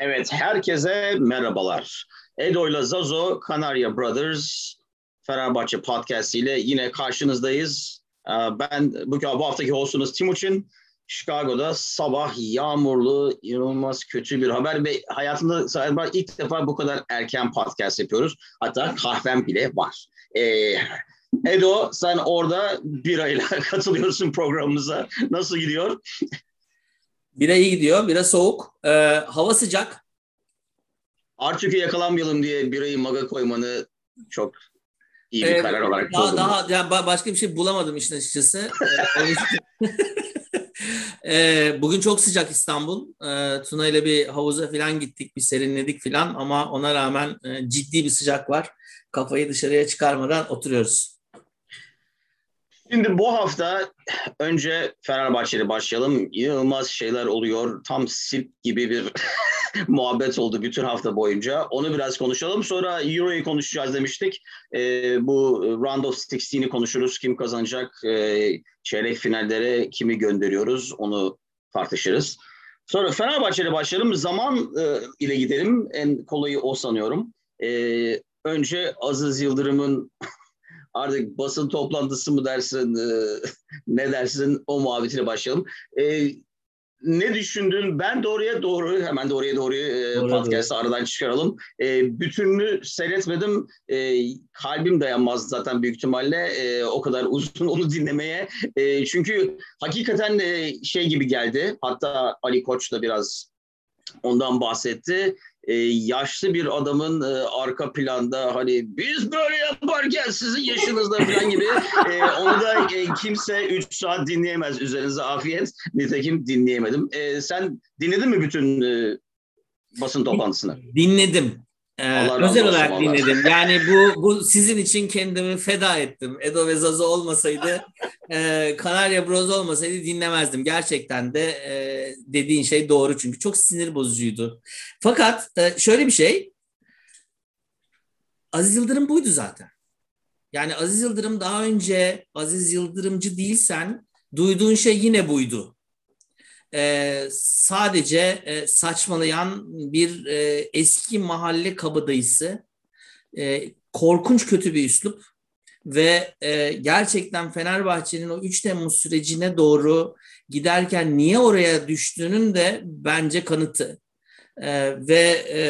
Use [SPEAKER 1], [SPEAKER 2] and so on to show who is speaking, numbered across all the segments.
[SPEAKER 1] Evet, herkese merhabalar. Edo ile Zazo, Kanarya Brothers, Fenerbahçe Podcast ile yine karşınızdayız. Ee, ben bugün bu haftaki hostunuz Timuçin. Chicago'da sabah yağmurlu, inanılmaz kötü bir haber ve hayatımda galiba ilk defa bu kadar erken podcast yapıyoruz. Hatta kahvem bile var. Ee, Edo sen orada birayla katılıyorsun programımıza. Nasıl gidiyor?
[SPEAKER 2] Bira iyi gidiyor. Bira soğuk. Ee, hava sıcak.
[SPEAKER 1] Artuk'e yakalanmayalım diye birayı maga koymanı çok iyi bir ee, karar olarak
[SPEAKER 2] daha, daha yani başka bir şey bulamadım işin açıkçası. ee, bugün çok sıcak İstanbul. Ee, Tuna ile bir havuza falan gittik, bir serinledik falan ama ona rağmen e, ciddi bir sıcak var. Kafayı dışarıya çıkarmadan oturuyoruz.
[SPEAKER 1] Şimdi bu hafta önce Fenerbahçe'de başlayalım. İnanılmaz şeyler oluyor. Tam sirk gibi bir muhabbet oldu bütün hafta boyunca. Onu biraz konuşalım. Sonra Euro'yu konuşacağız demiştik. Ee, bu Round of 16'i konuşuruz. Kim kazanacak? Ee, çeyrek finallere kimi gönderiyoruz? Onu tartışırız. Sonra Fenerbahçe'de başlayalım. Zaman e, ile gidelim. En kolayı o sanıyorum. Ee, önce Aziz Yıldırım'ın artık basın toplantısı mı dersin e, ne dersin o muhabbetiyle başlayalım. E, ne düşündün? Ben doğruya doğru, hemen doğruya doğru e, podcast'ı aradan çıkaralım. E, bütününü seyretmedim. E, kalbim dayanmaz zaten büyük ihtimalle e, o kadar uzun onu dinlemeye. E, çünkü hakikaten e, şey gibi geldi. Hatta Ali Koç da biraz ondan bahsetti e, yaşlı bir adamın e, arka planda hani biz böyle yaparken sizin yaşınızda falan gibi e, onu da e, kimse 3 saat dinleyemez üzerinize afiyet. Nitekim dinleyemedim. E, sen dinledin mi bütün e, basın toplantısını?
[SPEAKER 2] Dinledim. Ee, özel olarak Allah. dinledim. Yani bu bu sizin için kendimi feda ettim. Edo ve Zazo olmasaydı, e, Kanarya Bros olmasaydı dinlemezdim. Gerçekten de e, dediğin şey doğru çünkü çok sinir bozucuydu. Fakat e, şöyle bir şey, Aziz Yıldırım buydu zaten. Yani Aziz Yıldırım daha önce Aziz Yıldırımcı değilsen duyduğun şey yine buydu e, sadece e, saçmalayan bir e, eski mahalle kabadayısı, e, korkunç kötü bir üslup ve e, gerçekten Fenerbahçe'nin o 3 Temmuz sürecine doğru giderken niye oraya düştüğünün de bence kanıtı. E, ve e,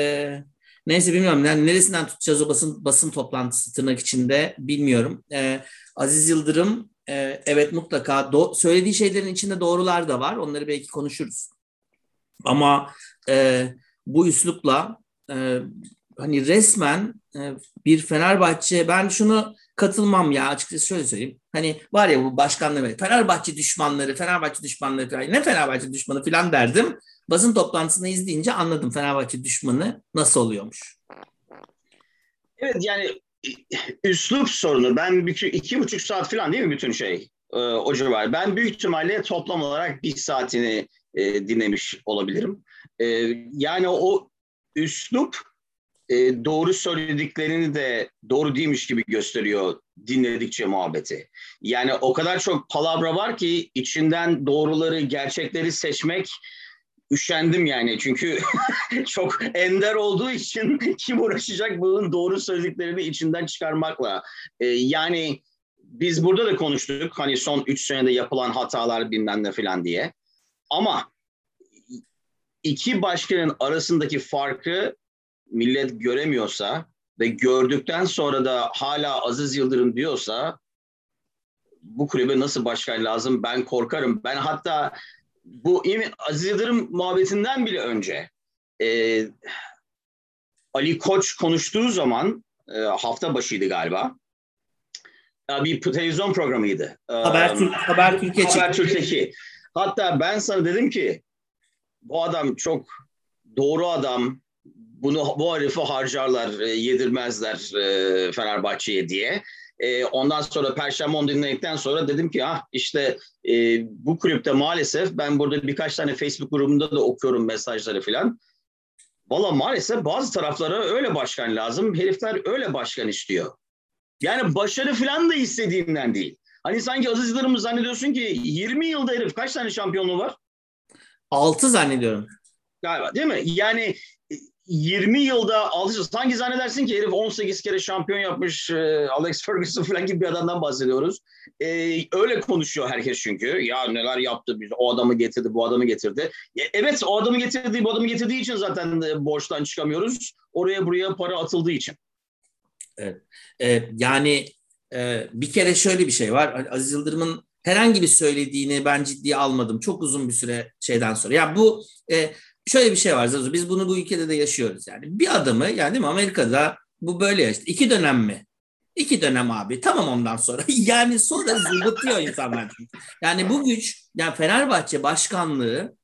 [SPEAKER 2] neyse bilmiyorum yani neresinden tutacağız o basın basın toplantısı tırnak içinde bilmiyorum. E, Aziz Yıldırım ee, evet mutlaka do- söylediği şeylerin içinde doğrular da var. Onları belki konuşuruz. Ama e, bu üslupla e, hani resmen e, bir Fenerbahçe ben şunu katılmam ya açıkçası şöyle söyleyeyim. Hani var ya bu başkanlığı Fenerbahçe düşmanları, Fenerbahçe düşmanları falan ne Fenerbahçe düşmanı falan derdim. Basın toplantısını izleyince anladım Fenerbahçe düşmanı nasıl oluyormuş.
[SPEAKER 1] Evet yani üslup sorunu. Ben bütün iki buçuk saat falan değil mi bütün şey? E, o civar. Ben büyük ihtimalle toplam olarak bir saatini e, dinlemiş olabilirim. E, yani o üslup e, doğru söylediklerini de doğru değilmiş gibi gösteriyor dinledikçe muhabbeti. Yani o kadar çok palavra var ki içinden doğruları, gerçekleri seçmek üşendim yani çünkü çok ender olduğu için kim uğraşacak bunun doğru söylediklerini içinden çıkarmakla. Ee, yani biz burada da konuştuk hani son 3 senede yapılan hatalar bilmem ne falan diye. Ama iki başkanın arasındaki farkı millet göremiyorsa ve gördükten sonra da hala Aziz Yıldırım diyorsa bu kulübe nasıl başkan lazım ben korkarım. Ben hatta bu Aziz Yıldırım muhabbetinden bile önce e, Ali Koç konuştuğu zaman e, hafta başıydı galiba. E, bir televizyon programıydı.
[SPEAKER 2] E, Haber, Türk, Haber Türkiye
[SPEAKER 1] Haber Türkiye. Hatta ben sana dedim ki bu adam çok doğru adam. Bunu bu herifi harcarlar, e, yedirmezler e, Fenerbahçe'ye diye. E, ondan sonra Perşembe onu dinledikten sonra dedim ki ah işte e, bu kulüpte maalesef ben burada birkaç tane Facebook grubunda da okuyorum mesajları falan. Valla maalesef bazı taraflara öyle başkan lazım. Herifler öyle başkan istiyor. Yani başarı falan da istediğinden değil. Hani sanki Aziz Yıldırım'ı zannediyorsun ki 20 yılda herif kaç tane şampiyonluğu var?
[SPEAKER 2] 6 zannediyorum.
[SPEAKER 1] Galiba değil mi? Yani 20 yılda alışır. Sanki zannedersin ki herif 18 kere şampiyon yapmış e, Alex Ferguson falan gibi bir adamdan bahsediyoruz. E, öyle konuşuyor herkes çünkü. Ya neler yaptı biz o adamı getirdi bu adamı getirdi. E, evet o adamı getirdiği bu adamı getirdiği için zaten e, borçtan çıkamıyoruz. Oraya buraya para atıldığı için.
[SPEAKER 2] Evet. E, yani e, bir kere şöyle bir şey var. Aziz Yıldırım'ın herhangi bir söylediğini ben ciddiye almadım. Çok uzun bir süre şeyden sonra. Ya bu e, şöyle bir şey var Zazu. Biz bunu bu ülkede de yaşıyoruz yani. Bir adamı yani değil mi Amerika'da bu böyle yaşadı. İki dönem mi? İki dönem abi. Tamam ondan sonra. yani sonra zımbıtıyor insanlar. Yani bu güç yani Fenerbahçe başkanlığı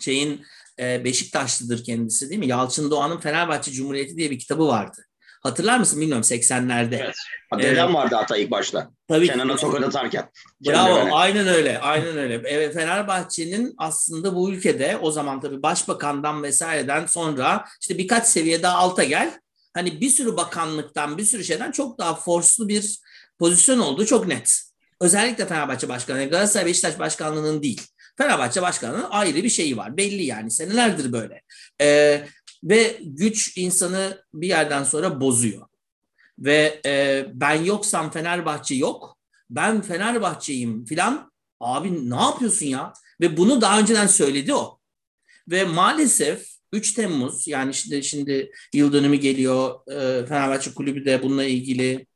[SPEAKER 2] şeyin e, Beşiktaşlıdır kendisi değil mi? Yalçın Doğan'ın Fenerbahçe Cumhuriyeti diye bir kitabı vardı. Hatırlar mısın bilmiyorum 80'lerde.
[SPEAKER 1] Evet. Dedem evet. vardı hatta ilk başta. Tabii Kenan'a tokat atarken.
[SPEAKER 2] Bravo Kendine. aynen öyle aynen öyle. Evet, Fenerbahçe'nin aslında bu ülkede o zaman tabii başbakandan vesaireden sonra işte birkaç seviye daha alta gel. Hani bir sürü bakanlıktan bir sürü şeyden çok daha forslu bir pozisyon olduğu çok net. Özellikle Fenerbahçe Başkanı, Galatasaray Beşiktaş Başkanlığı'nın değil. Fenerbahçe Başkanlığı'nın ayrı bir şeyi var. Belli yani senelerdir böyle. Ee, ve güç insanı bir yerden sonra bozuyor. Ve e, ben yoksam Fenerbahçe yok. Ben Fenerbahçe'yim filan. Abi ne yapıyorsun ya? Ve bunu daha önceden söyledi o. Ve maalesef 3 Temmuz yani şimdi şimdi yıl dönümü geliyor. E, Fenerbahçe Kulübü de bununla ilgili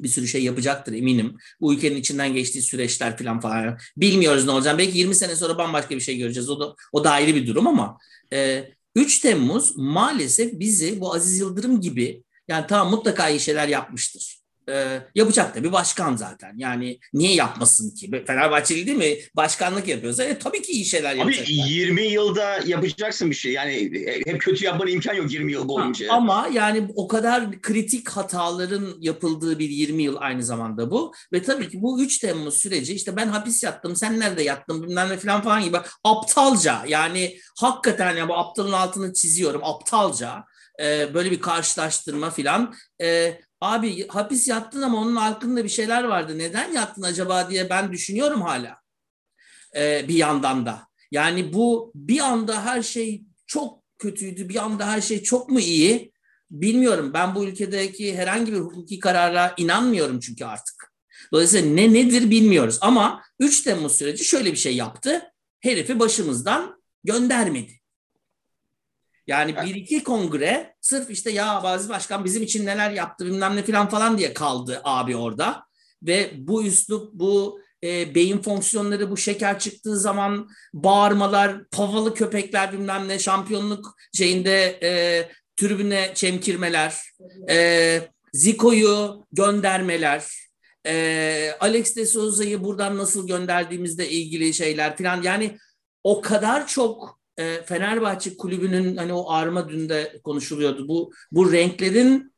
[SPEAKER 2] bir sürü şey yapacaktır eminim. Bu ülkenin içinden geçtiği süreçler falan falan. Bilmiyoruz ne olacak. Belki 20 sene sonra bambaşka bir şey göreceğiz. O da, o da ayrı bir durum ama e, 3 Temmuz maalesef bizi bu Aziz Yıldırım gibi yani tamam mutlaka iyi şeyler yapmıştır e, yapacak da bir başkan zaten. Yani niye yapmasın ki? Fenerbahçeli değil mi? Başkanlık yapıyorsa e, tabii ki iyi şeyler.
[SPEAKER 1] Abi 20 yılda yapacaksın bir şey. Yani e, hep kötü yapmanın imkan yok 20 yıl boyunca.
[SPEAKER 2] Ha, ama yani o kadar kritik hataların yapıldığı bir 20 yıl aynı zamanda bu. Ve tabii ki bu 3 Temmuz süreci işte ben hapis yattım, sen nerede yattın bilmem ne falan falan gibi aptalca yani hakikaten ya bu aptalın altını çiziyorum aptalca e, böyle bir karşılaştırma filan. E, abi hapis yattın ama onun hakkında bir şeyler vardı. Neden yattın acaba diye ben düşünüyorum hala. E, bir yandan da. Yani bu bir anda her şey çok kötüydü. Bir anda her şey çok mu iyi? Bilmiyorum. Ben bu ülkedeki herhangi bir hukuki karara inanmıyorum çünkü artık. Dolayısıyla ne nedir bilmiyoruz. Ama 3 Temmuz süreci şöyle bir şey yaptı. Herifi başımızdan göndermedi. Yani bir iki kongre sırf işte ya bazı başkan bizim için neler yaptı bilmem ne falan falan diye kaldı abi orada. Ve bu üslup bu e, beyin fonksiyonları bu şeker çıktığı zaman bağırmalar, pavalı köpekler bilmem ne şampiyonluk şeyinde e, tribüne çemkirmeler, e, Zico'yu göndermeler, e, Alex de Souza'yı buradan nasıl gönderdiğimizle ilgili şeyler falan yani o kadar çok e, Fenerbahçe kulübünün hani o arma dün de konuşuluyordu. Bu bu renklerin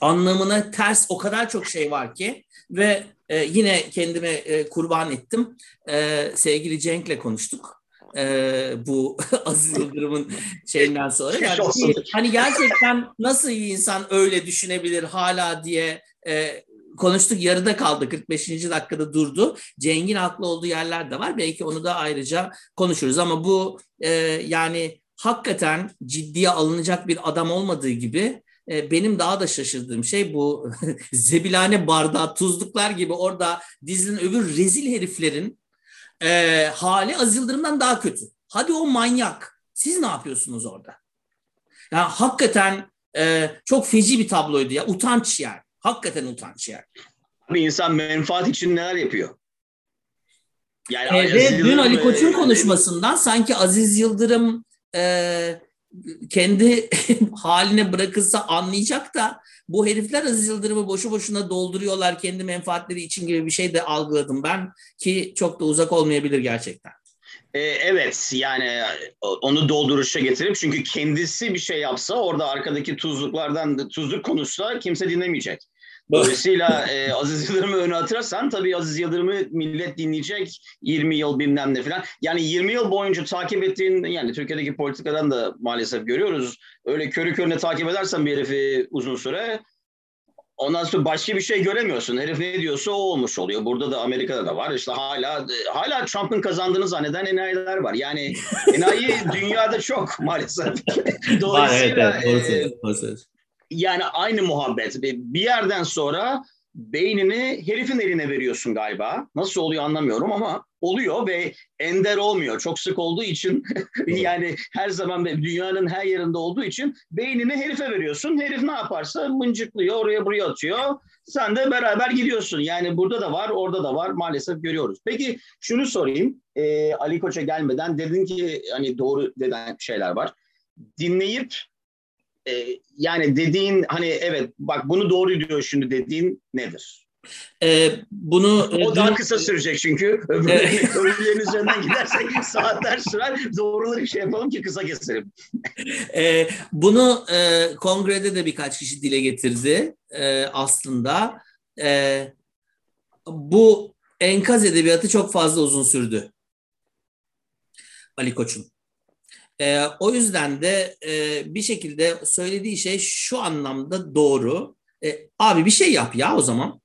[SPEAKER 2] anlamına ters o kadar çok şey var ki ve e, yine kendime e, kurban ettim. E, sevgili Cenk'le konuştuk. E, bu Aziz Yıldırım'ın şeyinden sonra. Yani, hani gerçekten nasıl bir insan öyle düşünebilir hala diye e, konuştuk yarıda kaldı 45. dakikada durdu. Ceng'in haklı olduğu yerler de var. Belki onu da ayrıca konuşuruz ama bu e, yani hakikaten ciddiye alınacak bir adam olmadığı gibi e, benim daha da şaşırdığım şey bu zebilane bardağı tuzluklar gibi orada dizinin öbür rezil heriflerin e, hali Aziz Yıldırım'dan daha kötü. Hadi o manyak. Siz ne yapıyorsunuz orada? Yani hakikaten e, çok feci bir tabloydu ya. Utanç yani. Hakikaten utanç yani.
[SPEAKER 1] Bir insan menfaat için neler yapıyor?
[SPEAKER 2] Yani e, ve dün Ali Koç'un konuşmasından sanki Aziz Yıldırım e, kendi haline bırakılsa anlayacak da bu herifler Aziz Yıldırım'ı boşu boşuna dolduruyorlar kendi menfaatleri için gibi bir şey de algıladım ben ki çok da uzak olmayabilir gerçekten.
[SPEAKER 1] E, evet yani onu dolduruşa getirip çünkü kendisi bir şey yapsa orada arkadaki tuzluklardan tuzluk konuşsa kimse dinlemeyecek. Dolayısıyla e, Aziz Yıldırım'ı öne atırsan tabii Aziz Yıldırım'ı millet dinleyecek 20 yıl bilmem ne falan. Yani 20 yıl boyunca takip ettiğin yani Türkiye'deki politikadan da maalesef görüyoruz. Öyle körü körüne takip edersen bir herifi uzun süre Ondan sonra başka bir şey göremiyorsun. Herif ne diyorsa o olmuş oluyor. Burada da Amerika'da da var. İşte hala hala Trump'ın kazandığını zanneden enayiler var. Yani enayi dünyada çok maalesef.
[SPEAKER 2] Dolayısıyla var, evet, evet. Doğru e,
[SPEAKER 1] yani aynı muhabbet. Bir yerden sonra beynini herifin eline veriyorsun galiba. Nasıl oluyor anlamıyorum ama oluyor ve ender olmuyor. Çok sık olduğu için yani her zaman dünyanın her yerinde olduğu için beynini herife veriyorsun. Herif ne yaparsa mıncıklıyor, oraya buraya atıyor. Sen de beraber gidiyorsun. Yani burada da var, orada da var. Maalesef görüyoruz. Peki şunu sorayım. Ee, Ali Koç'a gelmeden dedin ki hani doğru deden şeyler var. Dinleyip e, yani dediğin hani evet bak bunu doğru diyor şimdi dediğin nedir?
[SPEAKER 2] Ee, bunu
[SPEAKER 1] o daha kısa sürecek çünkü öbürlerin üzerinden gidersek saatler sürer doğruları bir şey yapalım ki kısa keselim.
[SPEAKER 2] Ee, bunu e, kongrede de birkaç kişi dile getirdi e, aslında. E, bu enkaz edebiyatı çok fazla uzun sürdü. Ali Koç'un. E, o yüzden de e, bir şekilde söylediği şey şu anlamda doğru. E, abi bir şey yap ya o zaman.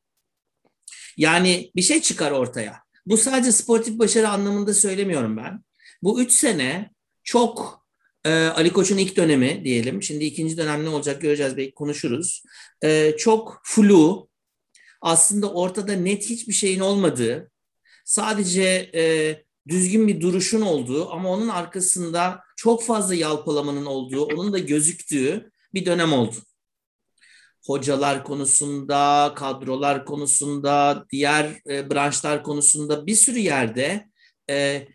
[SPEAKER 2] Yani bir şey çıkar ortaya. Bu sadece sportif başarı anlamında söylemiyorum ben. Bu üç sene çok e, Ali Koç'un ilk dönemi diyelim. Şimdi ikinci dönem ne olacak göreceğiz belki konuşuruz. E, çok flu. Aslında ortada net hiçbir şeyin olmadığı. Sadece e, düzgün bir duruşun olduğu ama onun arkasında çok fazla yalpalamanın olduğu, onun da gözüktüğü bir dönem oldu. Hocalar konusunda, kadrolar konusunda, diğer e, branşlar konusunda bir sürü yerde e,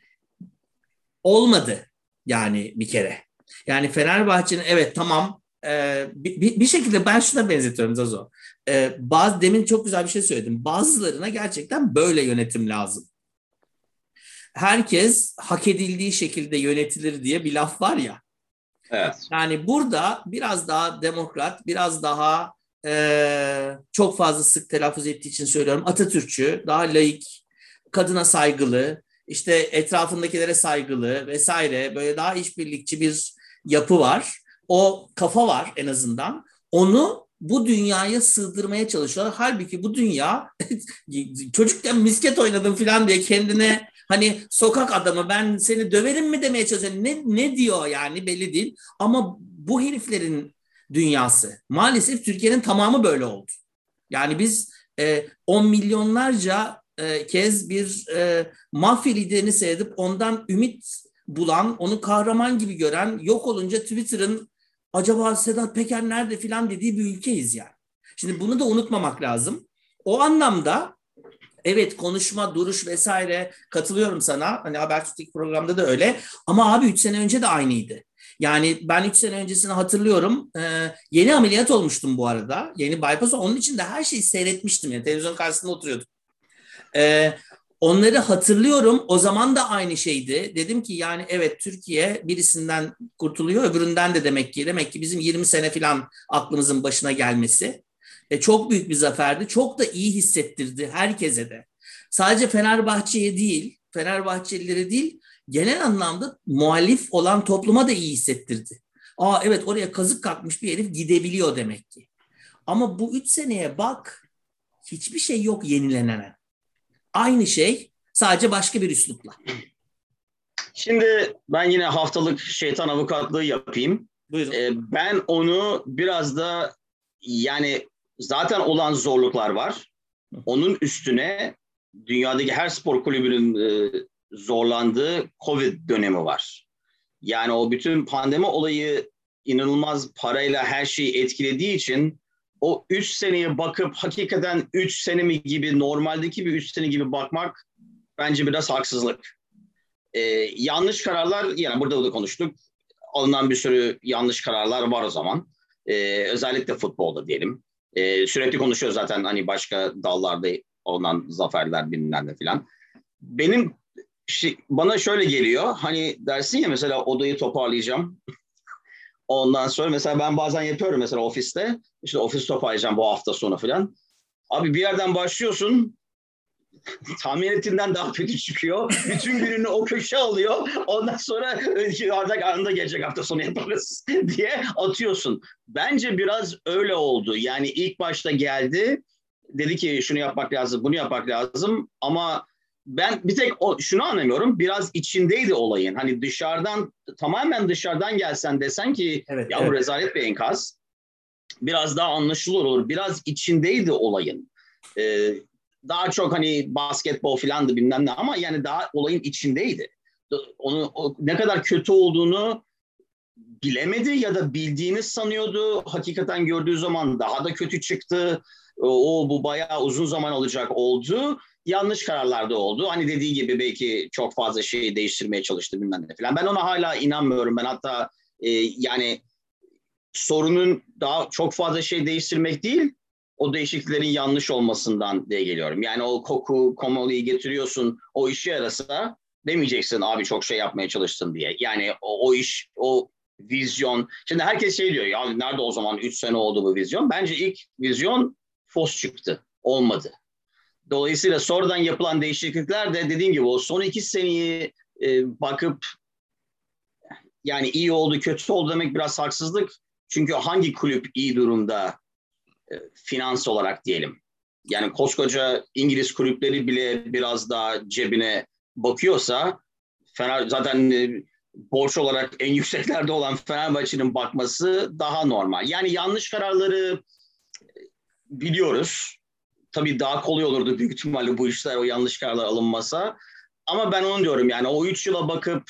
[SPEAKER 2] olmadı yani bir kere. Yani Fenerbahçe'nin evet tamam e, bir, bir şekilde ben şuna benzetiyorum Zazo. E, bazı demin çok güzel bir şey söyledim. Bazılarına gerçekten böyle yönetim lazım herkes hak edildiği şekilde yönetilir diye bir laf var ya.
[SPEAKER 1] Evet.
[SPEAKER 2] Yani burada biraz daha demokrat, biraz daha e, çok fazla sık telaffuz ettiği için söylüyorum Atatürkçü, daha laik, kadına saygılı, işte etrafındakilere saygılı vesaire böyle daha işbirlikçi bir yapı var. O kafa var en azından. Onu bu dünyaya sığdırmaya çalışıyorlar. Halbuki bu dünya çocukken misket oynadım falan diye kendine Hani sokak adamı ben seni döverim mi demeye çalışıyor. Ne, ne diyor yani belli değil. Ama bu heriflerin dünyası. Maalesef Türkiye'nin tamamı böyle oldu. Yani biz e, on milyonlarca e, kez bir e, mafya liderini seyredip ondan ümit bulan, onu kahraman gibi gören, yok olunca Twitter'ın acaba Sedat Peker nerede filan dediği bir ülkeyiz yani. Şimdi bunu da unutmamak lazım. O anlamda Evet konuşma, duruş vesaire katılıyorum sana. Hani Habertürk'teki programda da öyle. Ama abi 3 sene önce de aynıydı. Yani ben 3 sene öncesini hatırlıyorum. Ee, yeni ameliyat olmuştum bu arada. Yeni bypass. Onun için de her şeyi seyretmiştim. Yani televizyon karşısında oturuyordum. Ee, onları hatırlıyorum. O zaman da aynı şeydi. Dedim ki yani evet Türkiye birisinden kurtuluyor. Öbüründen de demek ki. Demek ki bizim 20 sene falan aklımızın başına gelmesi. E, çok büyük bir zaferdi. Çok da iyi hissettirdi herkese de. Sadece Fenerbahçe'ye değil, Fenerbahçelilere değil, genel anlamda muhalif olan topluma da iyi hissettirdi. Aa evet oraya kazık kalkmış bir herif gidebiliyor demek ki. Ama bu üç seneye bak hiçbir şey yok yenilenen. Aynı şey sadece başka bir üslupla.
[SPEAKER 1] Şimdi ben yine haftalık şeytan avukatlığı yapayım. Buyurun. Ee, ben onu biraz da yani zaten olan zorluklar var. Onun üstüne dünyadaki her spor kulübünün e, zorlandığı Covid dönemi var. Yani o bütün pandemi olayı inanılmaz parayla her şeyi etkilediği için o 3 seneye bakıp hakikaten 3 sene mi gibi normaldeki bir 3 sene gibi bakmak bence biraz haksızlık. Ee, yanlış kararlar yani burada da konuştuk. Alınan bir sürü yanlış kararlar var o zaman. Ee, özellikle futbolda diyelim. E, sürekli konuşuyor zaten hani başka dallarda olan zaferler bilmem ne filan. Benim şey, bana şöyle geliyor hani dersin ya mesela odayı toparlayacağım. Ondan sonra mesela ben bazen yapıyorum mesela ofiste. işte ofis toparlayacağım bu hafta sonu filan. Abi bir yerden başlıyorsun tahmin ettiğinden daha kötü çıkıyor. Bütün gününü o köşe alıyor. Ondan sonra artık anında gelecek hafta sonu yaparız diye atıyorsun. Bence biraz öyle oldu. Yani ilk başta geldi. Dedi ki şunu yapmak lazım, bunu yapmak lazım. Ama ben bir tek o, şunu anlamıyorum. Biraz içindeydi olayın. Hani dışarıdan tamamen dışarıdan gelsen desen ki evet, ya evet. bu rezalet bir enkaz. Biraz daha anlaşılır olur. Biraz içindeydi olayın. Ee, daha çok hani basketbol filandı bilmem ne ama yani daha olayın içindeydi. Onu o, ne kadar kötü olduğunu bilemedi ya da bildiğini sanıyordu. Hakikaten gördüğü zaman daha da kötü çıktı. O bu bayağı uzun zaman alacak oldu. Yanlış kararlarda oldu. Hani dediği gibi belki çok fazla şeyi değiştirmeye çalıştı bilmem ne falan. Ben ona hala inanmıyorum. Ben hatta e, yani sorunun daha çok fazla şey değiştirmek değil, o değişikliklerin yanlış olmasından diye geliyorum. Yani o koku, komoliyi getiriyorsun, o işe yarasa demeyeceksin abi çok şey yapmaya çalıştın diye. Yani o, o iş, o vizyon. Şimdi herkes şey diyor ya nerede o zaman 3 sene oldu bu vizyon? Bence ilk vizyon fos çıktı. Olmadı. Dolayısıyla sonradan yapılan değişiklikler de dediğim gibi o son iki seneyi e, bakıp yani iyi oldu kötü oldu demek biraz haksızlık. Çünkü hangi kulüp iyi durumda finans olarak diyelim. Yani koskoca İngiliz kulüpleri bile biraz daha cebine bakıyorsa Fener zaten e, borç olarak en yükseklerde olan Fenerbahçe'nin bakması daha normal. Yani yanlış kararları e, biliyoruz. Tabii daha kolay olurdu büyük ihtimalle bu işler o yanlış kararlar alınmasa. Ama ben onu diyorum yani o üç yıla bakıp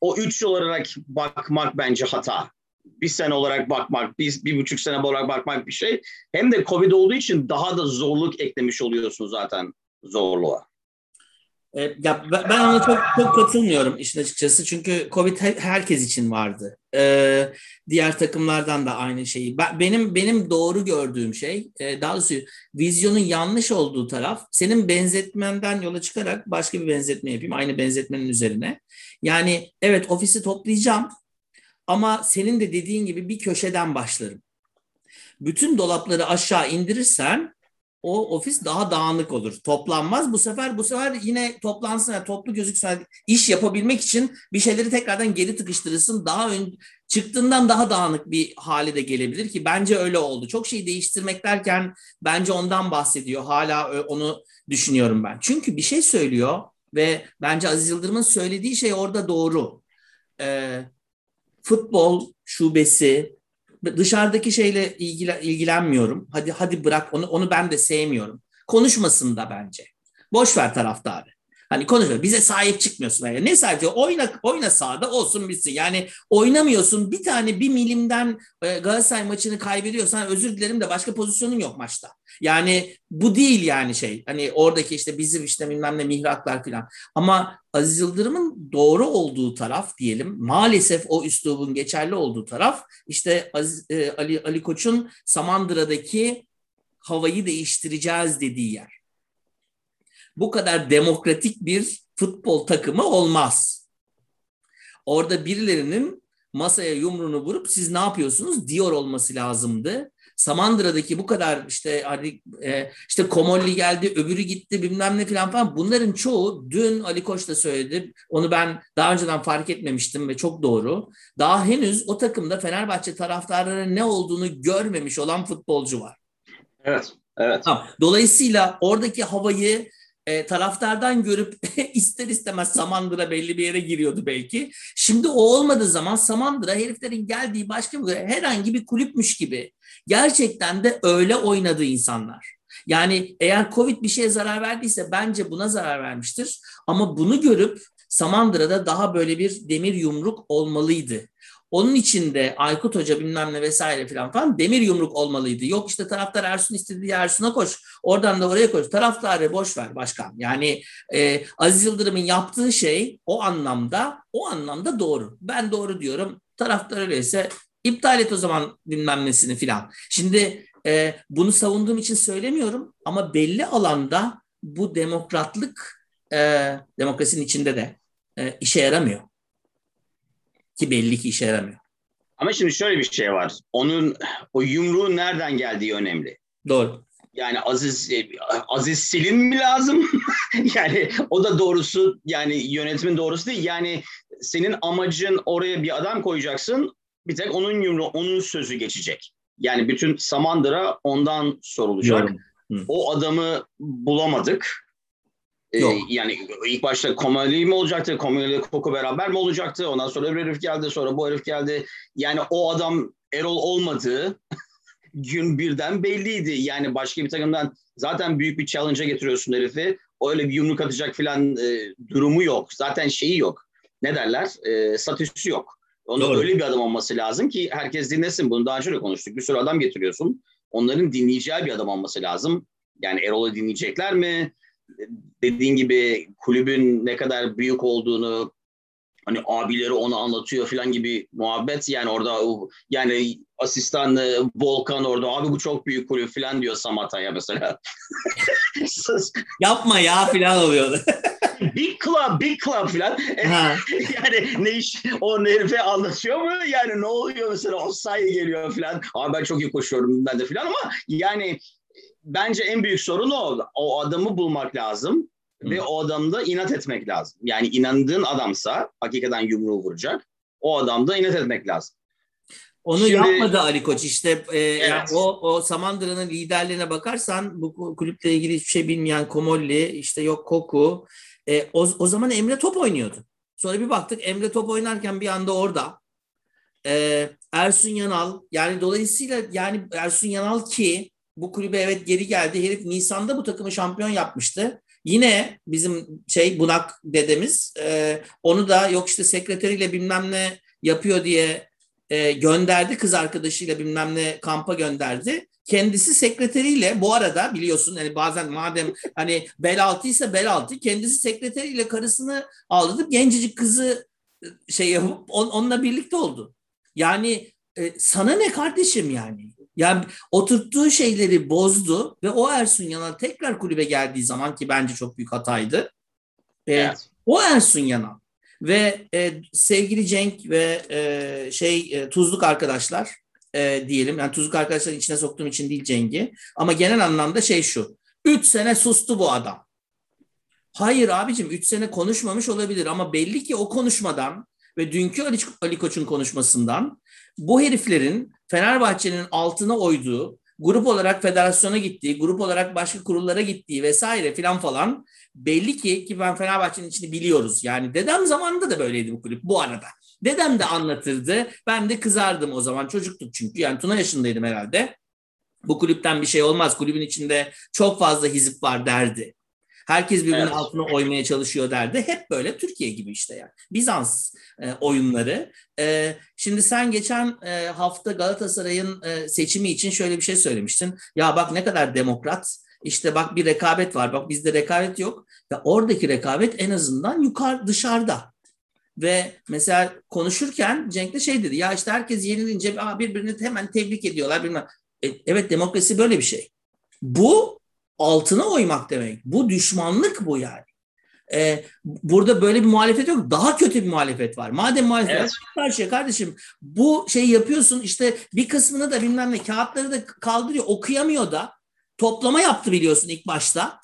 [SPEAKER 1] o üç yıl olarak bakmak bence hata bir sene olarak bakmak, bir, bir buçuk sene olarak bakmak bir şey. Hem de Covid olduğu için daha da zorluk eklemiş oluyorsun zaten zorluğa.
[SPEAKER 2] E, ya ben ona çok çok katılmıyorum işin açıkçası çünkü Covid herkes için vardı. Ee, diğer takımlardan da aynı şeyi. benim benim doğru gördüğüm şey, e, daha doğrusu vizyonun yanlış olduğu taraf. Senin benzetmenden yola çıkarak başka bir benzetme yapayım aynı benzetmenin üzerine. Yani evet ofisi toplayacağım ama senin de dediğin gibi bir köşeden başlarım. Bütün dolapları aşağı indirirsen o ofis daha dağınık olur. Toplanmaz. Bu sefer bu sefer yine toplansın, yani toplu gözüksün. iş yapabilmek için bir şeyleri tekrardan geri tıkıştırırsın. Daha ön, çıktığından daha dağınık bir hale de gelebilir ki bence öyle oldu. Çok şey değiştirmek derken bence ondan bahsediyor. Hala onu düşünüyorum ben. Çünkü bir şey söylüyor ve bence Aziz Yıldırım'ın söylediği şey orada doğru. Ee, futbol şubesi dışarıdaki şeyle ilgilen, ilgilenmiyorum. Hadi hadi bırak onu onu ben de sevmiyorum. Konuşmasın da bence. Boş ver taraftarı. Hani konuşuyor. Bize sahip çıkmıyorsun. Yani ne sahip? Oyna, oyna sahada olsun bitsin. Yani oynamıyorsun. Bir tane bir milimden e, Galatasaray maçını kaybediyorsan özür dilerim de başka pozisyonun yok maçta. Yani bu değil yani şey. Hani oradaki işte bizim işte bilmem ne mihraklar falan. Ama Aziz Yıldırım'ın doğru olduğu taraf diyelim. Maalesef o üslubun geçerli olduğu taraf işte Aziz, e, Ali, Ali Koç'un Samandıra'daki havayı değiştireceğiz dediği yer bu kadar demokratik bir futbol takımı olmaz. Orada birilerinin masaya yumruğunu vurup siz ne yapıyorsunuz diyor olması lazımdı. Samandıra'daki bu kadar işte hani e, işte Komolli geldi, öbürü gitti bilmem ne falan falan bunların çoğu dün Ali Koç da söyledi. Onu ben daha önceden fark etmemiştim ve çok doğru. Daha henüz o takımda Fenerbahçe taraftarları ne olduğunu görmemiş olan futbolcu var.
[SPEAKER 1] Evet. Evet.
[SPEAKER 2] Dolayısıyla oradaki havayı e, taraftardan görüp ister istemez Samandıra belli bir yere giriyordu belki. Şimdi o olmadığı zaman Samandıra heriflerin geldiği başka bir herhangi bir kulüpmüş gibi gerçekten de öyle oynadı insanlar. Yani eğer Covid bir şeye zarar verdiyse bence buna zarar vermiştir. Ama bunu görüp Samandıra'da daha böyle bir demir yumruk olmalıydı. Onun için de Aykut Hoca bilmem ne vesaire falan falan demir yumruk olmalıydı. Yok işte taraftar Ersun istediği Ersun'a koş. Oradan da oraya koş. Taraftarı boş ver başkan. Yani e, Aziz Yıldırım'ın yaptığı şey o anlamda o anlamda doğru. Ben doğru diyorum. Taraftar öyleyse iptal et o zaman bilmem nesini filan. Şimdi e, bunu savunduğum için söylemiyorum ama belli alanda bu demokratlık e, demokrasinin içinde de e, işe yaramıyor. Ki belli ki işe yaramıyor.
[SPEAKER 1] Ama şimdi şöyle bir şey var. Onun o yumruğun nereden geldiği önemli.
[SPEAKER 2] Doğru.
[SPEAKER 1] Yani Aziz e, Aziz Selim mi lazım? yani o da doğrusu yani yönetimin doğrusu değil. Yani senin amacın oraya bir adam koyacaksın. Bir tek onun yumru, onun sözü geçecek. Yani bütün Samandıra ondan sorulacak. O adamı bulamadık. Ee, yani ilk başta Komali mi olacaktı? Komali ile Koko beraber mi olacaktı? Ondan sonra öbür herif geldi. Sonra bu herif geldi. Yani o adam Erol olmadığı gün birden belliydi. Yani başka bir takımdan zaten büyük bir challenge'a getiriyorsun herifi. Öyle bir yumruk atacak falan e, durumu yok. Zaten şeyi yok. Ne derler? E, statüsü yok. Onun öyle bir adam olması lazım ki herkes dinlesin. Bunu daha önce de konuştuk. Bir sürü adam getiriyorsun. Onların dinleyeceği bir adam olması lazım. Yani Erol'u dinleyecekler mi? Dediğin gibi kulübün ne kadar büyük olduğunu hani abileri ona anlatıyor falan gibi muhabbet yani orada yani asistan Volkan orada abi bu çok büyük kulüp falan diyor Samata'ya mesela.
[SPEAKER 2] Yapma ya falan oluyordu.
[SPEAKER 1] big club, big club falan. yani ne iş o herife anlatıyor mu? Yani ne oluyor mesela o sayı geliyor falan. Abi ben çok iyi koşuyorum ben de falan ama yani bence en büyük sorun o. O adamı bulmak lazım. Hı. Ve o adamda inat etmek lazım. Yani inandığın adamsa hakikaten yumruğu vuracak. O adamda inat etmek lazım.
[SPEAKER 2] Onu Şimdi, yapmadı Ali Koç. İşte e, evet. yani o, o Samandıra'nın liderliğine bakarsan bu kulüple ilgili hiçbir şey bilmeyen Komolli, işte yok Koku. E, o, o zaman Emre top oynuyordu. Sonra bir baktık Emre top oynarken bir anda orada. E, Ersun Yanal yani dolayısıyla yani Ersun Yanal ki bu kulübe evet geri geldi. Herif Nisan'da bu takımı şampiyon yapmıştı. Yine bizim şey Bunak dedemiz e, onu da yok işte sekreteriyle bilmem ne yapıyor diye e, gönderdi kız arkadaşıyla bilmem ne kampa gönderdi. Kendisi sekreteriyle bu arada biliyorsun hani bazen madem hani bel altıysa bel altı kendisi sekreteriyle karısını aldırıp gencecik kızı e, şey yapıp on, onunla birlikte oldu. Yani e, sana ne kardeşim yani? Yani oturttuğu şeyleri bozdu ve o Ersun Yanal tekrar kulübe geldiği zaman ki bence çok büyük hataydı. E, evet. O Ersun Yanal ve e, sevgili Cenk ve e, şey e, Tuzluk arkadaşlar e, diyelim. Yani Tuzluk arkadaşların içine soktuğum için değil Cenk'i. Ama genel anlamda şey şu. Üç sene sustu bu adam. Hayır abicim üç sene konuşmamış olabilir ama belli ki o konuşmadan ve dünkü Ali, Ali Koç'un konuşmasından bu heriflerin Fenerbahçe'nin altına oyduğu, grup olarak federasyona gittiği, grup olarak başka kurullara gittiği vesaire filan falan belli ki ki ben Fenerbahçe'nin içini biliyoruz. Yani dedem zamanında da böyleydi bu kulüp bu arada. Dedem de anlatırdı. Ben de kızardım o zaman. Çocuktuk çünkü. Yani Tuna yaşındaydım herhalde. Bu kulüpten bir şey olmaz. Kulübün içinde çok fazla hizip var derdi. Herkes birbirinin evet. altına oymaya çalışıyor derdi. Hep böyle Türkiye gibi işte yani. Bizans e, oyunları. E, şimdi sen geçen e, hafta Galatasaray'ın e, seçimi için şöyle bir şey söylemiştin. Ya bak ne kadar demokrat. İşte bak bir rekabet var. Bak bizde rekabet yok. Ya oradaki rekabet en azından yukarı dışarıda. Ve mesela konuşurken Cenk de şey dedi. Ya işte herkes yenilince birbirini hemen tebrik ediyorlar. Bilmem. E, evet demokrasi böyle bir şey. Bu altına oymak demek. Bu düşmanlık bu yani. Ee, burada böyle bir muhalefet yok. Daha kötü bir muhalefet var. Madem muhalefet evet. karşıya kardeşim bu şey yapıyorsun işte bir kısmını da bilmem ne kağıtları da kaldırıyor okuyamıyor da toplama yaptı biliyorsun ilk başta.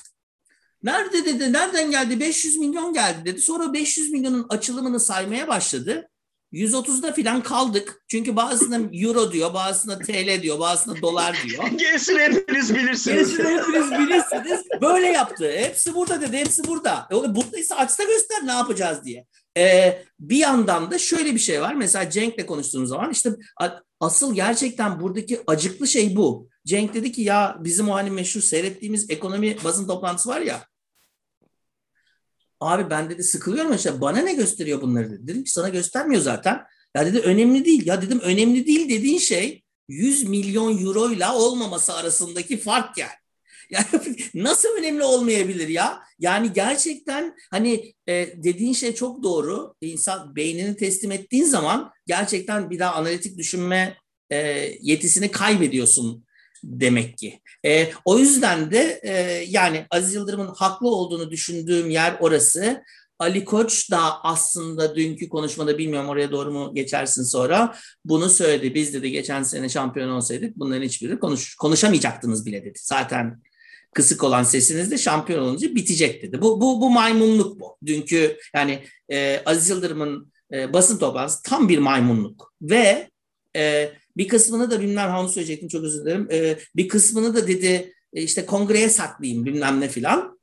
[SPEAKER 2] Nerede dedi nereden geldi 500 milyon geldi dedi. Sonra 500 milyonun açılımını saymaya başladı. 130'da filan kaldık. Çünkü bazısına euro diyor, bazısına TL diyor, bazısına dolar diyor.
[SPEAKER 1] Gerisini hepiniz bilirsiniz.
[SPEAKER 2] Gerisini hepiniz bilirsiniz. Böyle yaptı. Hepsi burada dedi, hepsi burada. E, buradaysa açsa göster ne yapacağız diye. Ee, bir yandan da şöyle bir şey var. Mesela Cenk'le konuştuğumuz zaman işte asıl gerçekten buradaki acıklı şey bu. Cenk dedi ki ya bizim o hani meşhur seyrettiğimiz ekonomi basın toplantısı var ya Abi ben dedi sıkılıyorum işte bana ne gösteriyor bunları dedi. Dedim ki sana göstermiyor zaten. Ya dedi önemli değil. Ya dedim önemli değil dediğin şey 100 milyon euroyla olmaması arasındaki fark yani. Yani nasıl önemli olmayabilir ya? Yani gerçekten hani e, dediğin şey çok doğru. İnsan beynini teslim ettiğin zaman gerçekten bir daha analitik düşünme e, yetisini kaybediyorsun demek ki. E, o yüzden de e, yani Aziz Yıldırım'ın haklı olduğunu düşündüğüm yer orası. Ali Koç da aslında dünkü konuşmada bilmiyorum oraya doğru mu geçersin sonra bunu söyledi. Biz dedi geçen sene şampiyon olsaydık bunların hiçbiri konuş, konuşamayacaktınız bile dedi. Zaten kısık olan sesiniz de şampiyon olunca bitecek dedi. Bu, bu, bu maymunluk bu. Dünkü yani e, Aziz Yıldırım'ın e, basın toplantısı tam bir maymunluk. Ve e, bir kısmını da bilmem onu söyleyecektim çok özür dilerim. E, bir kısmını da dedi e, işte kongreye saklayayım bilmem ne filan.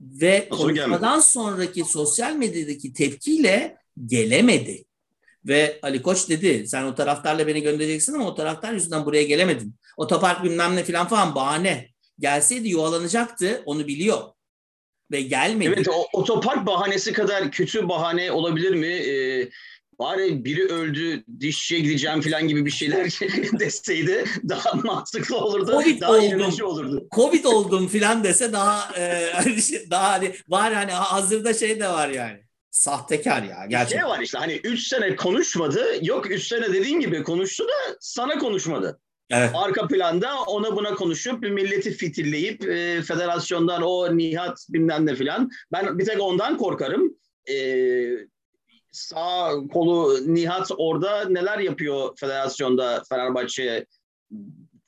[SPEAKER 2] Ve konuşmadan sonraki sosyal medyadaki tepkiyle gelemedi. Ve Ali Koç dedi sen o taraftarla beni göndereceksin ama o taraftar yüzünden buraya gelemedin. Otopark bilmem ne filan falan bahane. Gelseydi yuvalanacaktı onu biliyor. Ve gelmedi.
[SPEAKER 1] Evet o otopark bahanesi kadar kötü bahane olabilir mi? Ee, bari biri öldü dişçiye gideceğim falan gibi bir şeyler deseydi daha mantıklı olurdu. Covid daha oldum, olurdu.
[SPEAKER 2] Covid oldum falan dese daha e, şey, daha hani var hani hazırda şey de var yani. Sahtekar ya gerçekten.
[SPEAKER 1] Şey var işte hani 3 sene konuşmadı. Yok 3 sene dediğin gibi konuştu da sana konuşmadı. Evet. Arka planda ona buna konuşup milleti fitilleyip e, federasyondan o Nihat bilmem ne filan. Ben bir tek ondan korkarım. E, sağ kolu Nihat orada neler yapıyor federasyonda Fenerbahçe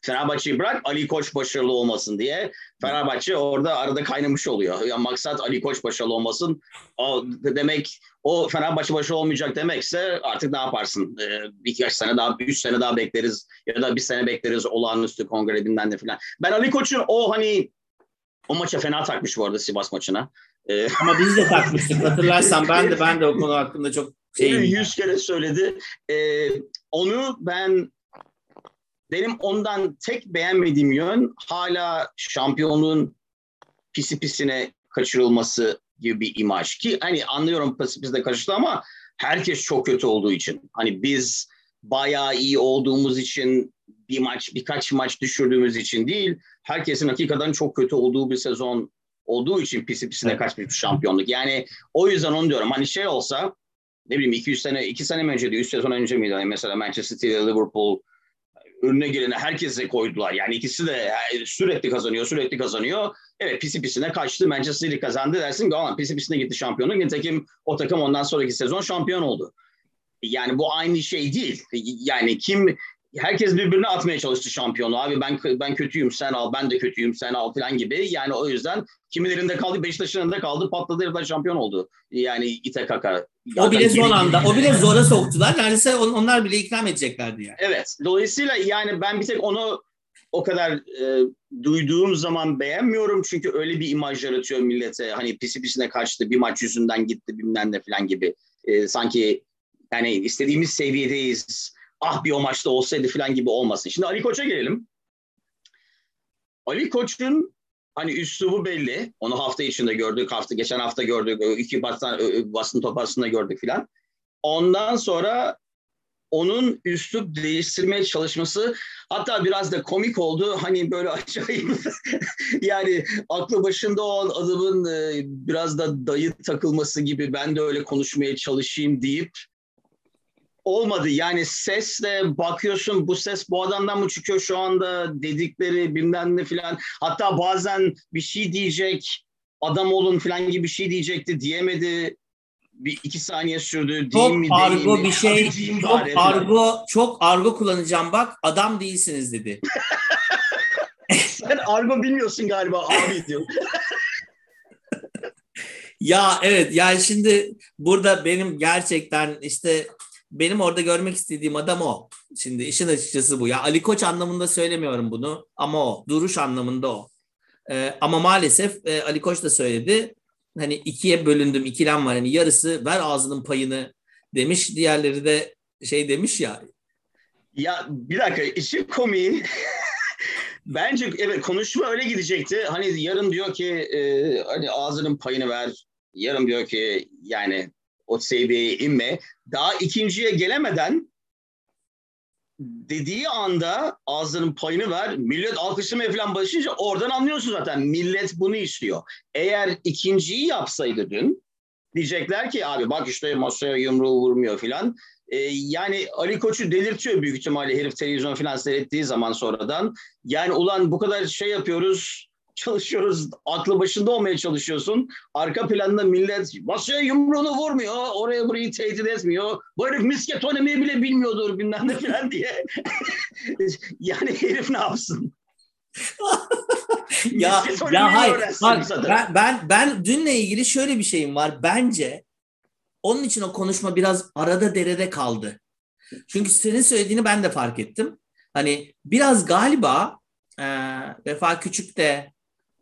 [SPEAKER 1] Fenerbahçe'yi bırak Ali Koç başarılı olmasın diye. Fenerbahçe orada arada kaynamış oluyor. Ya maksat Ali Koç başarılı olmasın. O demek o Fenerbahçe başarılı olmayacak demekse artık ne yaparsın? Ee, birkaç sene daha, üç sene daha bekleriz ya da bir sene bekleriz olağanüstü kongre bilmem ne falan. Ben Ali Koç'un o hani o maça fena takmış bu arada Sivas maçına.
[SPEAKER 2] Ee, Ama biz de takmıştık hatırlarsan ben de ben de o konu hakkında çok
[SPEAKER 1] şeyim. Yüz kere söyledi. Ee, onu ben benim ondan tek beğenmediğim yön hala şampiyonluğun pisi pisine kaçırılması gibi bir imaj. Ki hani anlıyorum pisi pisine kaçırdı ama herkes çok kötü olduğu için. Hani biz bayağı iyi olduğumuz için bir maç birkaç maç düşürdüğümüz için değil. Herkesin hakikaten çok kötü olduğu bir sezon olduğu için pisi pisine kaçmış bir şampiyonluk. Yani o yüzden onu diyorum. Hani şey olsa ne bileyim 200 sene, 2 sene mi önce 3 sezon önce miydi? Yani mesela Manchester City Liverpool önüne geleni herkese koydular. Yani ikisi de sürekli kazanıyor, sürekli kazanıyor. Evet pisi pisine kaçtı. Manchester City kazandı dersin ki ama pisi pisine gitti şampiyonluk. Nitekim o takım ondan sonraki sezon şampiyon oldu. Yani bu aynı şey değil. Yani kim herkes birbirine atmaya çalıştı şampiyonu. Abi ben ben kötüyüm sen al, ben de kötüyüm sen al falan gibi. Yani o yüzden kimilerinde kaldı, Beşiktaş'ın da kaldı, patladı herifler şampiyon oldu. Yani ite kaka.
[SPEAKER 2] O bile son anda, o bile zora soktular. Neredeyse onlar bile ikram edeceklerdi yani.
[SPEAKER 1] Evet. Dolayısıyla yani ben bir tek onu o kadar e, duyduğum zaman beğenmiyorum. Çünkü öyle bir imaj yaratıyor millete. Hani pisi pisine kaçtı, bir maç yüzünden gitti bilmem ne falan gibi. E, sanki yani istediğimiz seviyedeyiz ah bir o maçta olsaydı falan gibi olmasın. Şimdi Ali Koç'a gelelim. Ali Koç'un hani üslubu belli. Onu hafta içinde gördük. Hafta geçen hafta gördük. iki basın, basın toplantısında gördük filan. Ondan sonra onun üslup değiştirmeye çalışması hatta biraz da komik oldu. Hani böyle acayip yani aklı başında olan adamın biraz da dayı takılması gibi ben de öyle konuşmaya çalışayım deyip olmadı. Yani sesle bakıyorsun bu ses bu adamdan mı çıkıyor şu anda dedikleri bilmem ne filan. Hatta bazen bir şey diyecek adam olun filan gibi bir şey diyecekti diyemedi. Bir iki saniye sürdü.
[SPEAKER 2] Çok mi, argo mi? bir şey. Çok argo, çok argo kullanacağım bak adam değilsiniz dedi.
[SPEAKER 1] Sen argo bilmiyorsun galiba abi diyor.
[SPEAKER 2] ya evet yani şimdi burada benim gerçekten işte benim orada görmek istediğim adam o. Şimdi işin açıkçası bu. Ya Ali Koç anlamında söylemiyorum bunu ama o. Duruş anlamında o. Ee, ama maalesef e, Ali Koç da söyledi. Hani ikiye bölündüm, ikilem var. Hani yarısı ver ağzının payını demiş. Diğerleri de şey demiş ya.
[SPEAKER 1] Ya bir dakika işin komiği bence evet konuşma öyle gidecekti. Hani yarın diyor ki e, hani ağzının payını ver. Yarın diyor ki yani o seviyeye inme. Daha ikinciye gelemeden dediği anda ağzının payını ver. Millet alkışlamaya falan başlayınca oradan anlıyorsun zaten. Millet bunu istiyor. Eğer ikinciyi yapsaydı dün diyecekler ki abi bak işte masaya yumruğu vurmuyor falan. Ee, yani Ali Koç'u delirtiyor büyük ihtimalle herif televizyon falan seyrettiği zaman sonradan. Yani ulan bu kadar şey yapıyoruz çalışıyoruz. Aklı başında olmaya çalışıyorsun. Arka planda millet masaya yumruğunu vurmuyor. Oraya burayı tehdit etmiyor. Bu herif misket oynamayı bile bilmiyordur bilmem ne falan diye. yani herif ne yapsın?
[SPEAKER 2] ya ya hayır bak, ben, ben ben dünle ilgili şöyle bir şeyim var bence onun için o konuşma biraz arada derede kaldı. Çünkü senin söylediğini ben de fark ettim. Hani biraz galiba e, Vefa Küçük de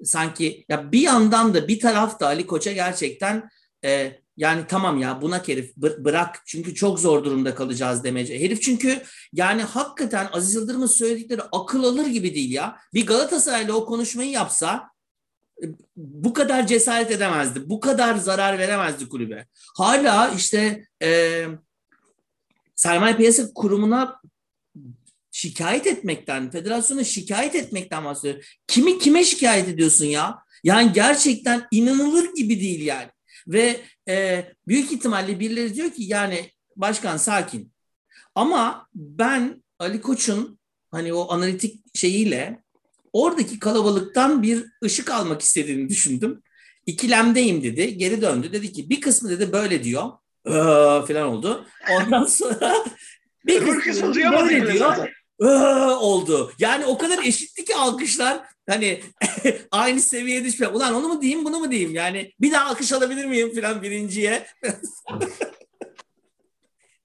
[SPEAKER 2] sanki ya bir yandan da bir tarafta Ali Koç'a gerçekten e, yani tamam ya buna herif bırak çünkü çok zor durumda kalacağız demece. Herif çünkü yani hakikaten Aziz Yıldırım'ın söyledikleri akıl alır gibi değil ya. Bir Galatasaray'la o konuşmayı yapsa e, bu kadar cesaret edemezdi. Bu kadar zarar veremezdi kulübe. Hala işte e, sermaye piyasa kurumuna şikayet etmekten, federasyona şikayet etmekten bahsediyor. Kimi kime şikayet ediyorsun ya? Yani gerçekten inanılır gibi değil yani. Ve e, büyük ihtimalle birileri diyor ki yani başkan sakin. Ama ben Ali Koç'un hani o analitik şeyiyle oradaki kalabalıktan bir ışık almak istediğini düşündüm. İkilemdeyim dedi. Geri döndü. Dedi ki bir kısmı dedi böyle diyor. Ee, falan oldu. Ondan sonra bir kısmı böyle diyor. Oldu. Yani o kadar eşitti ki alkışlar hani aynı seviyeye düşme. Ulan onu mu diyeyim bunu mu diyeyim? Yani bir daha alkış alabilir miyim falan birinciye.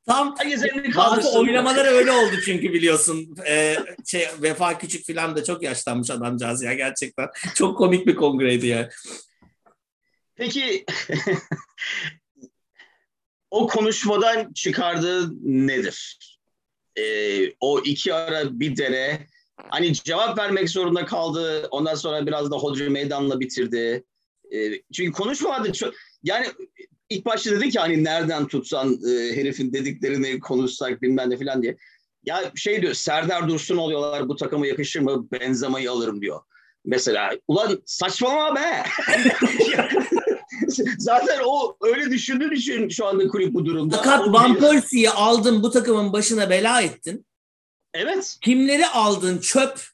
[SPEAKER 2] Tam bazı oynamalar öyle oldu çünkü biliyorsun. Ee, şey, Vefa Küçük falan da çok yaşlanmış adamcağız ya gerçekten. Çok komik bir kongreydi ya.
[SPEAKER 1] Peki o konuşmadan çıkardığı nedir? Ee, o iki ara bir dere hani cevap vermek zorunda kaldı. Ondan sonra biraz da Hodri Meydan'la bitirdi. E, çünkü konuşmadı çok yani ilk başta dedi ki hani nereden tutsan e, herifin dediklerini konuşsak bilmem ne falan diye. Ya şey diyor Serdar Dursun oluyorlar bu takıma yakışır mı Benzema'yı alırım diyor. Mesela ulan saçmalama be. Zaten o öyle düşündüğün için şu anda kulüp bu durumda.
[SPEAKER 2] Fakat Van Persie'yi aldın bu takımın başına bela ettin.
[SPEAKER 1] Evet.
[SPEAKER 2] Kimleri aldın çöp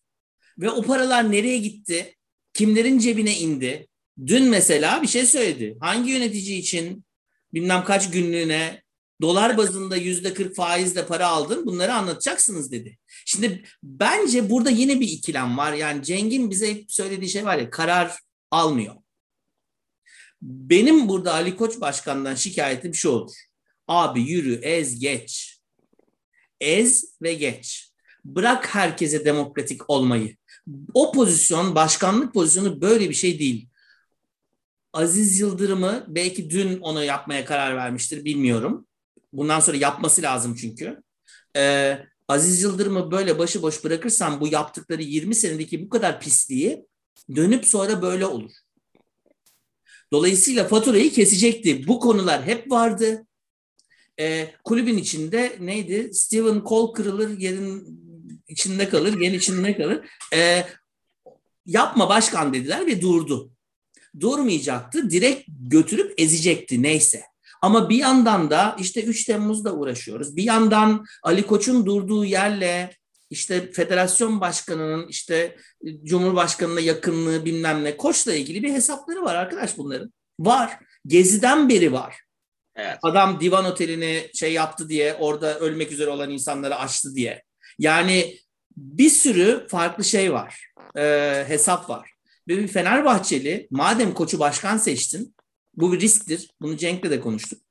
[SPEAKER 2] ve o paralar nereye gitti? Kimlerin cebine indi? Dün mesela bir şey söyledi. Hangi yönetici için bilmem kaç günlüğüne dolar bazında yüzde kırk faizle para aldın bunları anlatacaksınız dedi. Şimdi bence burada yine bir ikilem var. Yani Ceng'in bize hep söylediği şey var ya karar almıyor. Benim burada Ali Koç Başkan'dan şikayetim şu olur. Abi yürü ez geç. Ez ve geç. Bırak herkese demokratik olmayı. O pozisyon, başkanlık pozisyonu böyle bir şey değil. Aziz Yıldırım'ı belki dün onu yapmaya karar vermiştir bilmiyorum. Bundan sonra yapması lazım çünkü. Ee, Aziz Yıldırım'ı böyle başıboş bırakırsam bu yaptıkları 20 senedeki bu kadar pisliği dönüp sonra böyle olur. Dolayısıyla faturayı kesecekti. Bu konular hep vardı. Ee, kulübün içinde neydi? Steven Cole kırılır, yerin içinde kalır, gen içinde kalır. E, yapma başkan dediler ve durdu. Durmayacaktı, direkt götürüp ezecekti neyse. Ama bir yandan da işte 3 Temmuz'da uğraşıyoruz. Bir yandan Ali Koç'un durduğu yerle işte federasyon başkanının işte cumhurbaşkanına yakınlığı bilmem ne Koç'la ilgili bir hesapları var arkadaş bunların. Var. Geziden beri var. Evet. Adam divan otelini şey yaptı diye orada ölmek üzere olan insanları açtı diye. Yani bir sürü farklı şey var. E, hesap var. Ve bir Fenerbahçeli madem koçu başkan seçtin bu bir risktir. Bunu Cenk'le de konuştuk.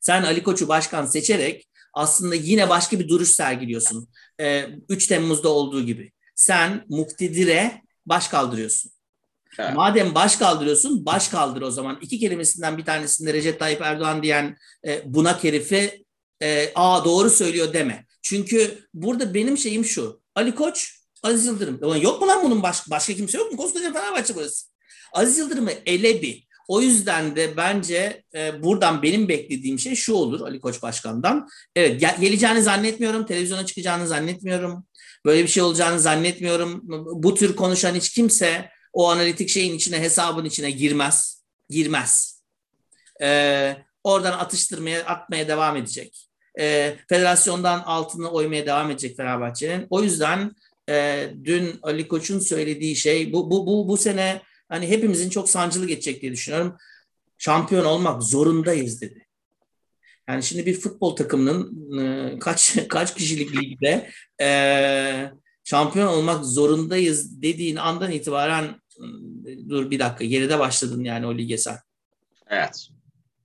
[SPEAKER 2] Sen Ali Koç'u başkan seçerek aslında yine başka bir duruş sergiliyorsun. E, 3 Temmuz'da olduğu gibi. Sen muktedire baş kaldırıyorsun. Evet. Madem baş kaldırıyorsun, baş kaldır o zaman. İki kelimesinden bir tanesinde Recep Tayyip Erdoğan diyen e, buna herifi e, aa doğru söylüyor deme. Çünkü burada benim şeyim şu. Ali Koç, Aziz Yıldırım. Ulan yok mu lan bunun baş, başka kimse yok mu? Koskoca Fenerbahçe burası. Aziz Yıldırım'ı elebi. O yüzden de bence e, buradan benim beklediğim şey şu olur Ali Koç Başkan'dan. Evet gel, geleceğini zannetmiyorum. Televizyona çıkacağını zannetmiyorum. Böyle bir şey olacağını zannetmiyorum. Bu tür konuşan hiç kimse o analitik şeyin içine, hesabın içine girmez. Girmez. Ee, oradan atıştırmaya, atmaya devam edecek e, federasyondan altını oymaya devam edecek Fenerbahçe'nin. O yüzden e, dün Ali Koç'un söylediği şey bu, bu, bu, bu sene hani hepimizin çok sancılı geçecek diye düşünüyorum. Şampiyon olmak zorundayız dedi. Yani şimdi bir futbol takımının e, kaç kaç kişilik ligde e, şampiyon olmak zorundayız dediğin andan itibaren dur bir dakika geride başladın yani o lige sen.
[SPEAKER 1] Evet.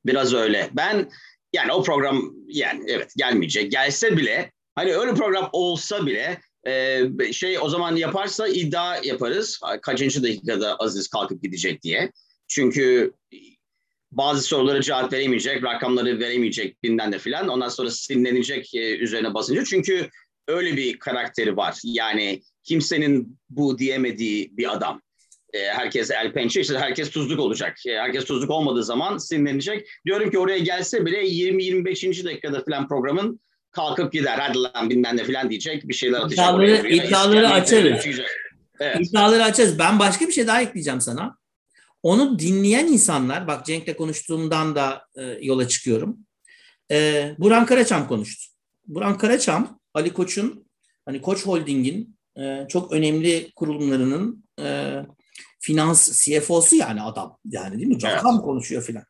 [SPEAKER 1] Biraz öyle. Ben yani o program yani evet gelmeyecek. Gelse bile hani öyle program olsa bile e, şey o zaman yaparsa iddia yaparız. Kaçıncı dakikada Aziz kalkıp gidecek diye. Çünkü bazı sorulara cevap veremeyecek, rakamları veremeyecek bilmem de filan. Ondan sonra sinirlenecek e, üzerine basınca. Çünkü öyle bir karakteri var. Yani kimsenin bu diyemediği bir adam. E, herkes el pençe işte herkes tuzluk olacak. E, herkes tuzluk olmadığı zaman sinirlenecek. Diyorum ki oraya gelse bile 20-25. dakikada filan programın kalkıp gider. Hadi lan bilmem ne filan diyecek. Bir şeyler atacak.
[SPEAKER 2] İddiaları, iddiaları açarız. Evet. İddiaları açarız. Ben başka bir şey daha ekleyeceğim sana. Onu dinleyen insanlar, bak Cenk'le konuştuğumdan da e, yola çıkıyorum. E, Buran Karaçam konuştu. Buran Karaçam, Ali Koç'un, hani Koç Holding'in e, çok önemli kurumlarının e, finans CFO'su yani adam. Yani değil mi? Rakam evet. konuşuyor filan.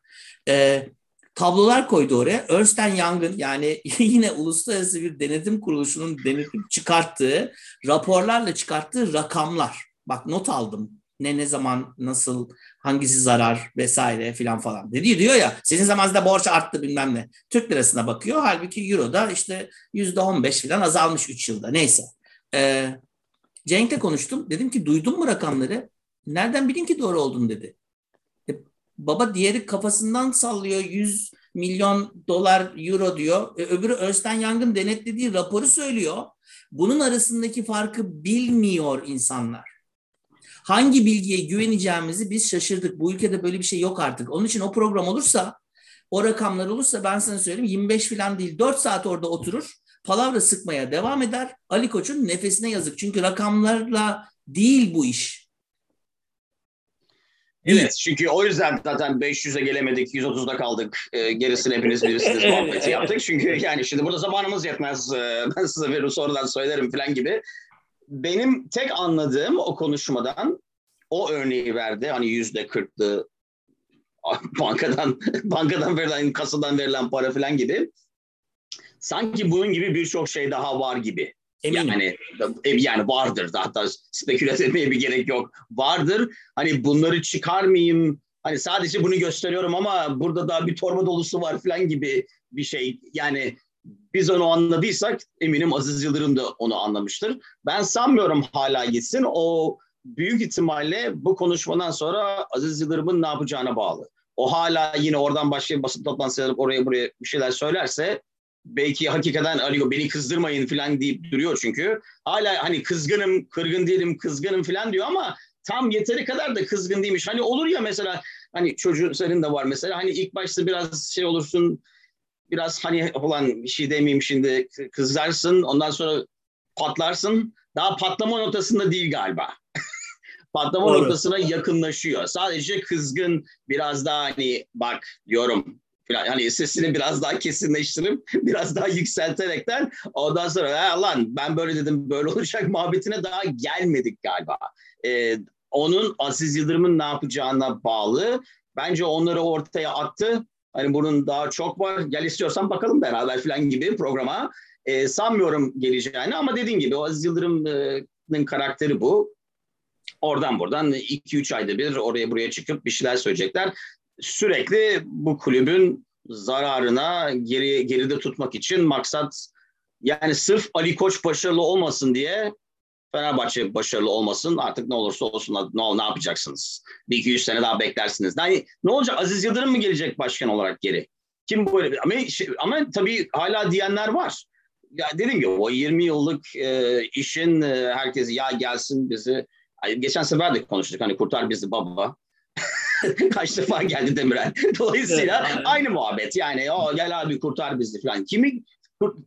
[SPEAKER 2] E, tablolar koydu oraya. Ernst Young'ın yani yine uluslararası bir denetim kuruluşunun denetim çıkarttığı raporlarla çıkarttığı rakamlar. Bak not aldım. Ne ne zaman nasıl hangisi zarar vesaire filan falan. Dedi diyor ya sizin zamanınızda borç arttı bilmem ne. Türk lirasına bakıyor. Halbuki Euro'da işte yüzde on beş filan azalmış üç yılda. Neyse. Ee, Cenk'le konuştum. Dedim ki duydun mu rakamları? Nereden bileyim ki doğru olduğunu dedi. Baba diğeri kafasından sallıyor 100 milyon dolar euro diyor. E, öbürü Örsten Yang'ın denetlediği raporu söylüyor. Bunun arasındaki farkı bilmiyor insanlar. Hangi bilgiye güveneceğimizi biz şaşırdık. Bu ülkede böyle bir şey yok artık. Onun için o program olursa, o rakamlar olursa ben sana söyleyeyim 25 falan değil 4 saat orada oturur. Palavra sıkmaya devam eder. Ali Koç'un nefesine yazık. Çünkü rakamlarla değil bu iş.
[SPEAKER 1] Evet çünkü o yüzden zaten 500'e gelemedik, 130'da kaldık. E, gerisini hepiniz bilirsiniz muhabbeti yaptık. Çünkü yani şimdi burada zamanımız yetmez. E, ben size bir sonradan söylerim falan gibi benim tek anladığım o konuşmadan o örneği verdi. Hani yüzde kırklı bankadan bankadan verilen kasadan verilen para falan gibi. Sanki bunun gibi birçok şey daha var gibi. Eminim. Yani e, yani vardır da hatta spekülat etmeye bir gerek yok. Vardır. Hani bunları çıkarmayayım. Hani sadece bunu gösteriyorum ama burada da bir torba dolusu var falan gibi bir şey. Yani biz onu anladıysak eminim Aziz Yıldırım da onu anlamıştır. Ben sanmıyorum hala gitsin. O büyük ihtimalle bu konuşmadan sonra Aziz Yıldırım'ın ne yapacağına bağlı. O hala yine oradan başka bir basın toplantısı oraya buraya bir şeyler söylerse belki hakikaten Ali beni kızdırmayın falan deyip duruyor çünkü. Hala hani kızgınım, kırgın değilim, kızgınım falan diyor ama tam yeteri kadar da kızgın değilmiş. Hani olur ya mesela hani çocuğun senin de var mesela hani ilk başta biraz şey olursun biraz hani olan bir şey demeyeyim şimdi kızarsın ondan sonra patlarsın. Daha patlama noktasında değil galiba. patlama Doğru. noktasına yakınlaşıyor. Sadece kızgın biraz daha hani bak diyorum hani sesini biraz daha kesinleştirip biraz daha yükselterekten ondan sonra ha, lan ben böyle dedim böyle olacak muhabbetine daha gelmedik galiba. Ee, onun Aziz Yıldırım'ın ne yapacağına bağlı. Bence onları ortaya attı. Hani bunun daha çok var. Gel istiyorsan bakalım beraber falan gibi programa. E, sanmıyorum geleceğini ama dediğin gibi o Aziz Yıldırım'ın karakteri bu. Oradan buradan 2-3 ayda bir oraya buraya çıkıp bir şeyler söyleyecekler. Sürekli bu kulübün zararına geri, geride tutmak için maksat yani sırf Ali Koç başarılı olmasın diye Fenerbahçe başarılı olmasın artık ne olursa olsun ne, ne yapacaksınız? Bir iki yüz sene daha beklersiniz. Yani ne olacak? Aziz Yıldırım mı gelecek başkan olarak geri? Kim böyle? Ama, şey, ama tabii hala diyenler var. Ya dedim ki o 20 yıllık e, işin e, herkesi ya gelsin bizi geçen sefer de konuştuk hani kurtar bizi baba. Kaç defa geldi Demirel. Dolayısıyla evet, aynı muhabbet yani o gel abi kurtar bizi falan. Kimi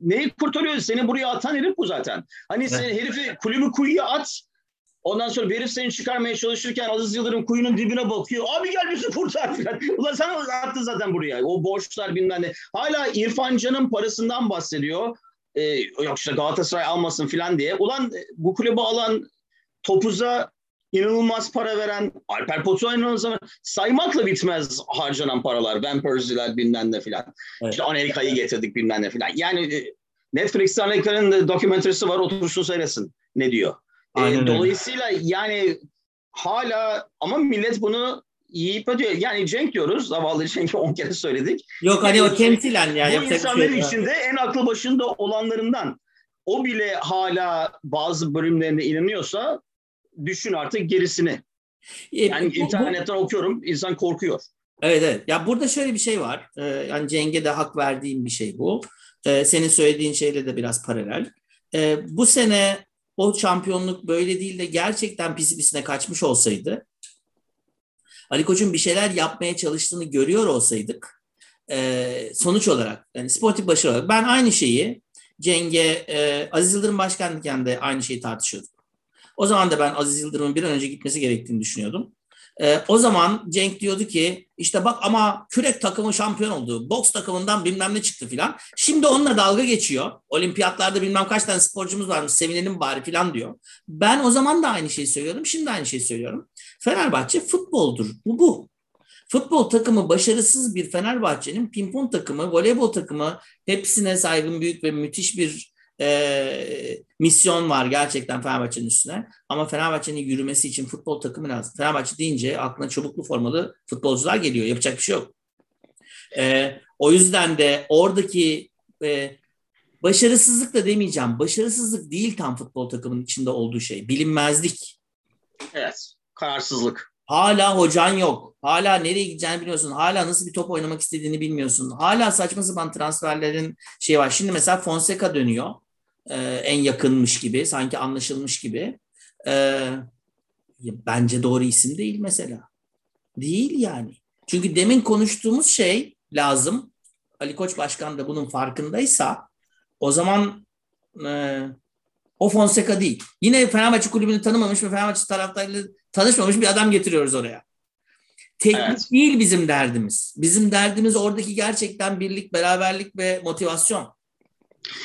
[SPEAKER 1] neyi kurtarıyor? Seni buraya atan herif bu zaten. Hani sen herifi kulübü kuyuya at. Ondan sonra herif seni çıkarmaya çalışırken Aziz Yıldırım kuyunun dibine bakıyor. Abi gel bizi kurtar falan. Ulan sana attı zaten buraya. O borçlar bilmem ne. Hala İrfan Can'ın parasından bahsediyor. e, yok işte Galatasaray almasın falan diye. Ulan bu kulübü alan topuza inanılmaz para veren Alper Potuk'a inanılmaz saymakla bitmez harcanan paralar. Van Persie'ler bilmem ne filan. Evet. İşte Amerika'yı getirdik bilmem ne filan. Yani e, Netflix'te Amerika'nın dokumenterisi var otursun seyretsin ne diyor. E, dolayısıyla yani hala ama millet bunu yiyip ödüyor. Yani Cenk diyoruz. Zavallı Cenk'i on kere söyledik.
[SPEAKER 2] Yok hani o temsilen ya.
[SPEAKER 1] Bu insanların şey içinde en aklı başında olanlarından o bile hala bazı bölümlerine inanıyorsa düşün artık gerisini. E, yani bu, internetten bu, okuyorum insan korkuyor.
[SPEAKER 2] Evet evet. Ya burada şöyle bir şey var. Ee, yani Cenk'e de hak verdiğim bir şey bu. Ee, senin söylediğin şeyle de biraz paralel. Ee, bu sene o şampiyonluk böyle değil de gerçekten pisi pisine kaçmış olsaydı Ali Koç'un bir şeyler yapmaya çalıştığını görüyor olsaydık e, sonuç olarak yani sportif başarı olarak ben aynı şeyi Cenge e, Aziz Yıldırım başkanken de aynı şeyi tartışıyordum. O zaman da ben Aziz Yıldırım'ın bir an önce gitmesi gerektiğini düşünüyordum. E, o zaman Cenk diyordu ki işte bak ama kürek takımı şampiyon oldu. Boks takımından bilmem ne çıktı filan. Şimdi onunla dalga geçiyor. Olimpiyatlarda bilmem kaç tane sporcumuz varmış sevinelim bari filan diyor. Ben o zaman da aynı şeyi söylüyordum. Şimdi aynı şeyi söylüyorum. Fenerbahçe futboldur. Bu bu. Futbol takımı başarısız bir Fenerbahçe'nin pimpon takımı, voleybol takımı hepsine saygın büyük ve müthiş bir e, misyon var gerçekten Fenerbahçe'nin üstüne. Ama Fenerbahçe'nin yürümesi için futbol takımı lazım. Fenerbahçe deyince aklına çubuklu formalı futbolcular geliyor. Yapacak bir şey yok. E, o yüzden de oradaki e, başarısızlık da demeyeceğim. Başarısızlık değil tam futbol takımının içinde olduğu şey. Bilinmezlik.
[SPEAKER 1] Evet. Kararsızlık.
[SPEAKER 2] Hala hocan yok. Hala nereye gideceğini bilmiyorsun. Hala nasıl bir top oynamak istediğini bilmiyorsun. Hala saçma sapan transferlerin şey var. Şimdi mesela Fonseca dönüyor e, en yakınmış gibi, sanki anlaşılmış gibi. E, bence doğru isim değil mesela. Değil yani. Çünkü demin konuştuğumuz şey lazım. Ali Koç Başkan da bunun farkındaysa o zaman e, o Fonseca değil. Yine Fenerbahçe kulübünü tanımamış ve Fenerbahçe taraftarıyla tanışmamış bir adam getiriyoruz oraya. Teknik evet. değil bizim derdimiz. Bizim derdimiz oradaki gerçekten birlik, beraberlik ve motivasyon.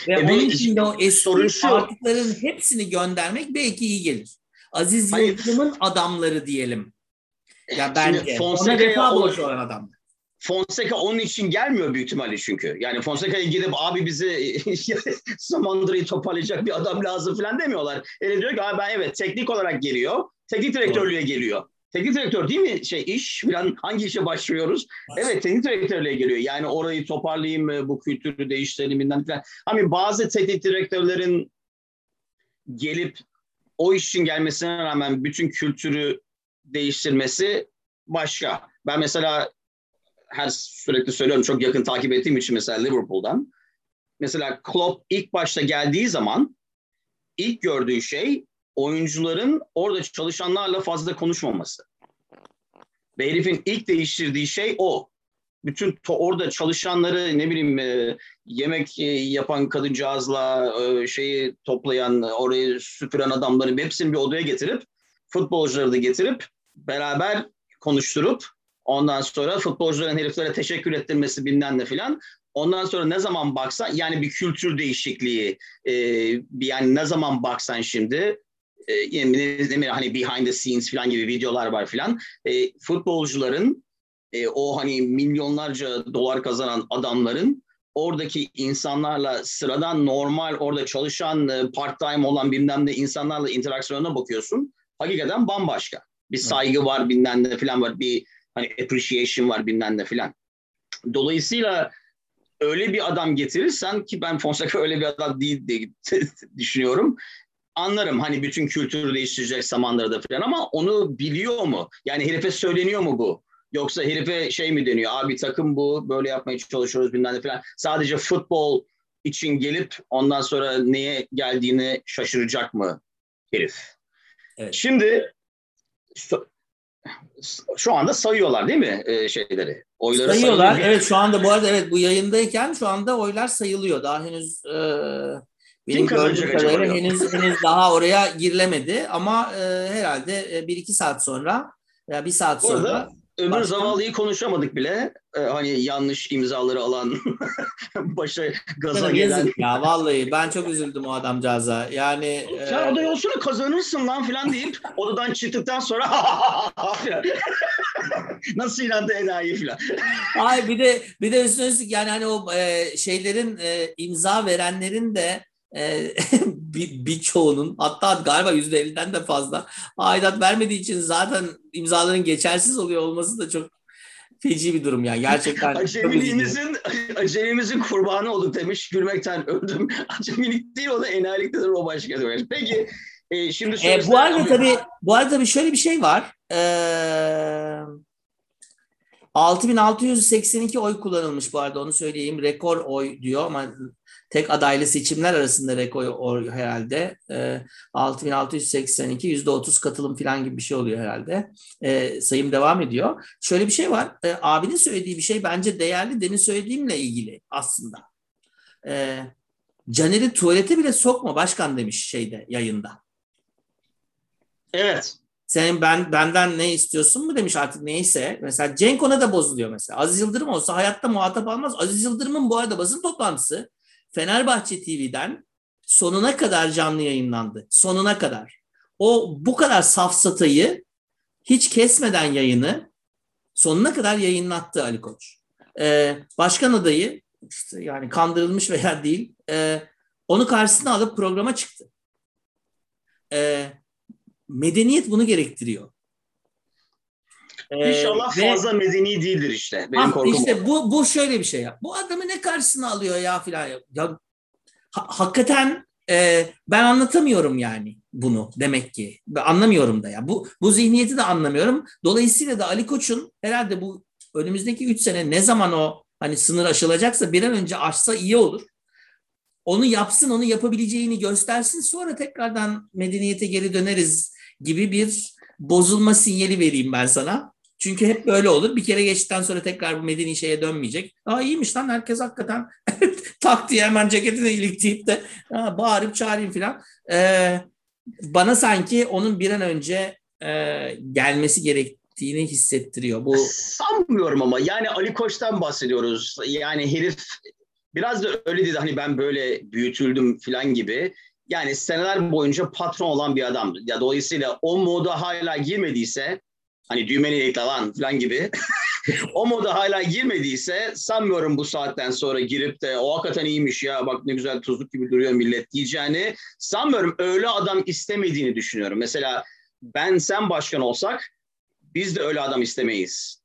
[SPEAKER 2] Ve e onun için de o eski artıkların hepsini göndermek belki iyi gelir. Aziz Yıldırım'ın adamları diyelim. Ya bence. Vefa borcu olan adamlar.
[SPEAKER 1] Fonseca onun için gelmiyor büyük ihtimalle çünkü. Yani Fonseca'ya gidip abi bizi Samandıra'yı toparlayacak bir adam lazım falan demiyorlar. Ele diyor ki ben evet teknik olarak geliyor. Teknik direktörlüğe geliyor. Teknik direktör değil mi şey iş falan hangi işe başlıyoruz? Evet teknik direktörlüğe geliyor. Yani orayı toparlayayım bu kültürü değiştirelim falan. Hani bazı teknik direktörlerin gelip o işin gelmesine rağmen bütün kültürü değiştirmesi başka. Ben mesela her sürekli söylüyorum çok yakın takip ettiğim için mesela Liverpool'dan. Mesela Klopp ilk başta geldiği zaman ilk gördüğü şey oyuncuların orada çalışanlarla fazla konuşmaması. Ve herifin ilk değiştirdiği şey o. Bütün to- orada çalışanları ne bileyim e, yemek e, yapan kadıncağızla e, şeyi toplayan, orayı süpüren adamları hepsini bir odaya getirip futbolcuları da getirip beraber konuşturup ondan sonra futbolcuların heriflere teşekkür ettirmesi bilmem ne filan Ondan sonra ne zaman baksan yani bir kültür değişikliği e, yani ne zaman baksan şimdi e, yine hani behind the scenes falan gibi videolar var falan. E, futbolcuların e, o hani milyonlarca dolar kazanan adamların oradaki insanlarla sıradan normal orada çalışan e, part time olan bilmem ne insanlarla interaksiyona bakıyorsun. Hakikaten bambaşka. Bir saygı var bilmem ne falan var. Bir hani appreciation var bilmem ne falan. Dolayısıyla öyle bir adam getirirsen ki ben Fonseca öyle bir adam değil diye düşünüyorum anlarım hani bütün kültürü değiştirecek Samandıra'da falan ama onu biliyor mu? Yani herife söyleniyor mu bu? Yoksa herife şey mi deniyor? Abi takım bu, böyle yapmaya çalışıyoruz bilmem ne falan. Sadece futbol için gelip ondan sonra neye geldiğini şaşıracak mı herif? Evet. Şimdi şu anda sayıyorlar değil mi e, şeyleri?
[SPEAKER 2] Oyları sayıyorlar. Sayılıyor. Evet şu anda bu arada evet bu yayındayken şu anda oylar sayılıyor. Daha henüz e, benim gördüğüm kadarıyla henüz, henüz daha oraya girilemedi ama e, herhalde e, bir iki saat sonra veya bir saat sonra
[SPEAKER 1] öbür Başka? zavallıyı konuşamadık bile. Ee, hani yanlış imzaları alan, başa gaza
[SPEAKER 2] gelen. Yazık ya vallahi ben çok üzüldüm o adamcağıza. Yani
[SPEAKER 1] sen e... aday olsana kazanırsın lan falan deyip odadan çıktıktan sonra nasıl inandı enayi falan.
[SPEAKER 2] Ay bir de bir de üstüne üstlük yani hani o e, şeylerin e, imza verenlerin de e, bir, birçoğunun hatta galiba yüzde elliden de fazla aidat vermediği için zaten imzaların geçersiz oluyor olması da çok feci bir durum yani gerçekten.
[SPEAKER 1] Acemiliğimizin, acemimizin kurbanı olduk demiş. Gülmekten öldüm. Acemilik değil o da enayiliktedir o başka demiş. Peki e, şimdi
[SPEAKER 2] e, bu arada tabii bu arada tabii şöyle bir şey var. Ee, 6682 oy kullanılmış bu arada onu söyleyeyim. Rekor oy diyor ama tek adaylı seçimler arasında rekor herhalde. E, 6682 yüzde 30 katılım falan gibi bir şey oluyor herhalde. E, sayım devam ediyor. Şöyle bir şey var. E, abinin söylediği bir şey bence değerli. Demin söylediğimle ilgili aslında. E, Caner'i tuvalete bile sokma başkan demiş şeyde yayında.
[SPEAKER 1] Evet
[SPEAKER 2] sen ben benden ne istiyorsun mu demiş artık neyse. Mesela Cenk ona da bozuluyor mesela. Aziz Yıldırım olsa hayatta muhatap almaz. Aziz Yıldırım'ın bu arada basın toplantısı Fenerbahçe TV'den sonuna kadar canlı yayınlandı. Sonuna kadar. O bu kadar safsatayı hiç kesmeden yayını sonuna kadar yayınlattı Ali Koç. Ee, başkan adayı işte yani kandırılmış veya değil e, onu karşısına alıp programa çıktı. Ee, medeniyet bunu gerektiriyor.
[SPEAKER 1] Ee, İnşallah ve, fazla medeni değildir işte. Benim
[SPEAKER 2] ah, korkum işte bu, bu şöyle bir şey ya. Bu adamı ne karşısına alıyor ya filan. Ya, ya ha, hakikaten e, ben anlatamıyorum yani bunu demek ki. Anlamıyorum da ya. Bu, bu zihniyeti de anlamıyorum. Dolayısıyla da Ali Koç'un herhalde bu önümüzdeki üç sene ne zaman o hani sınır aşılacaksa bir an önce aşsa iyi olur onu yapsın, onu yapabileceğini göstersin. Sonra tekrardan medeniyete geri döneriz gibi bir bozulma sinyali vereyim ben sana. Çünkü hep böyle olur. Bir kere geçtikten sonra tekrar bu medeni şeye dönmeyecek. Aa iyiymiş lan herkes hakikaten tak diye hemen ceketini ilikleyip de ha, bağırıp çağırayım falan. Ee, bana sanki onun bir an önce e, gelmesi gerektiğini hissettiriyor. Bu
[SPEAKER 1] sanmıyorum ama yani Ali Koç'tan bahsediyoruz. Yani herif biraz da öyle dedi hani ben böyle büyütüldüm falan gibi. Yani seneler boyunca patron olan bir adam. Ya dolayısıyla o moda hala girmediyse hani düğmeni ekle lan falan gibi o moda hala girmediyse sanmıyorum bu saatten sonra girip de o hakikaten iyiymiş ya bak ne güzel tuzluk gibi duruyor millet diyeceğini sanmıyorum. Öyle adam istemediğini düşünüyorum. Mesela ben sen başkan olsak biz de öyle adam istemeyiz.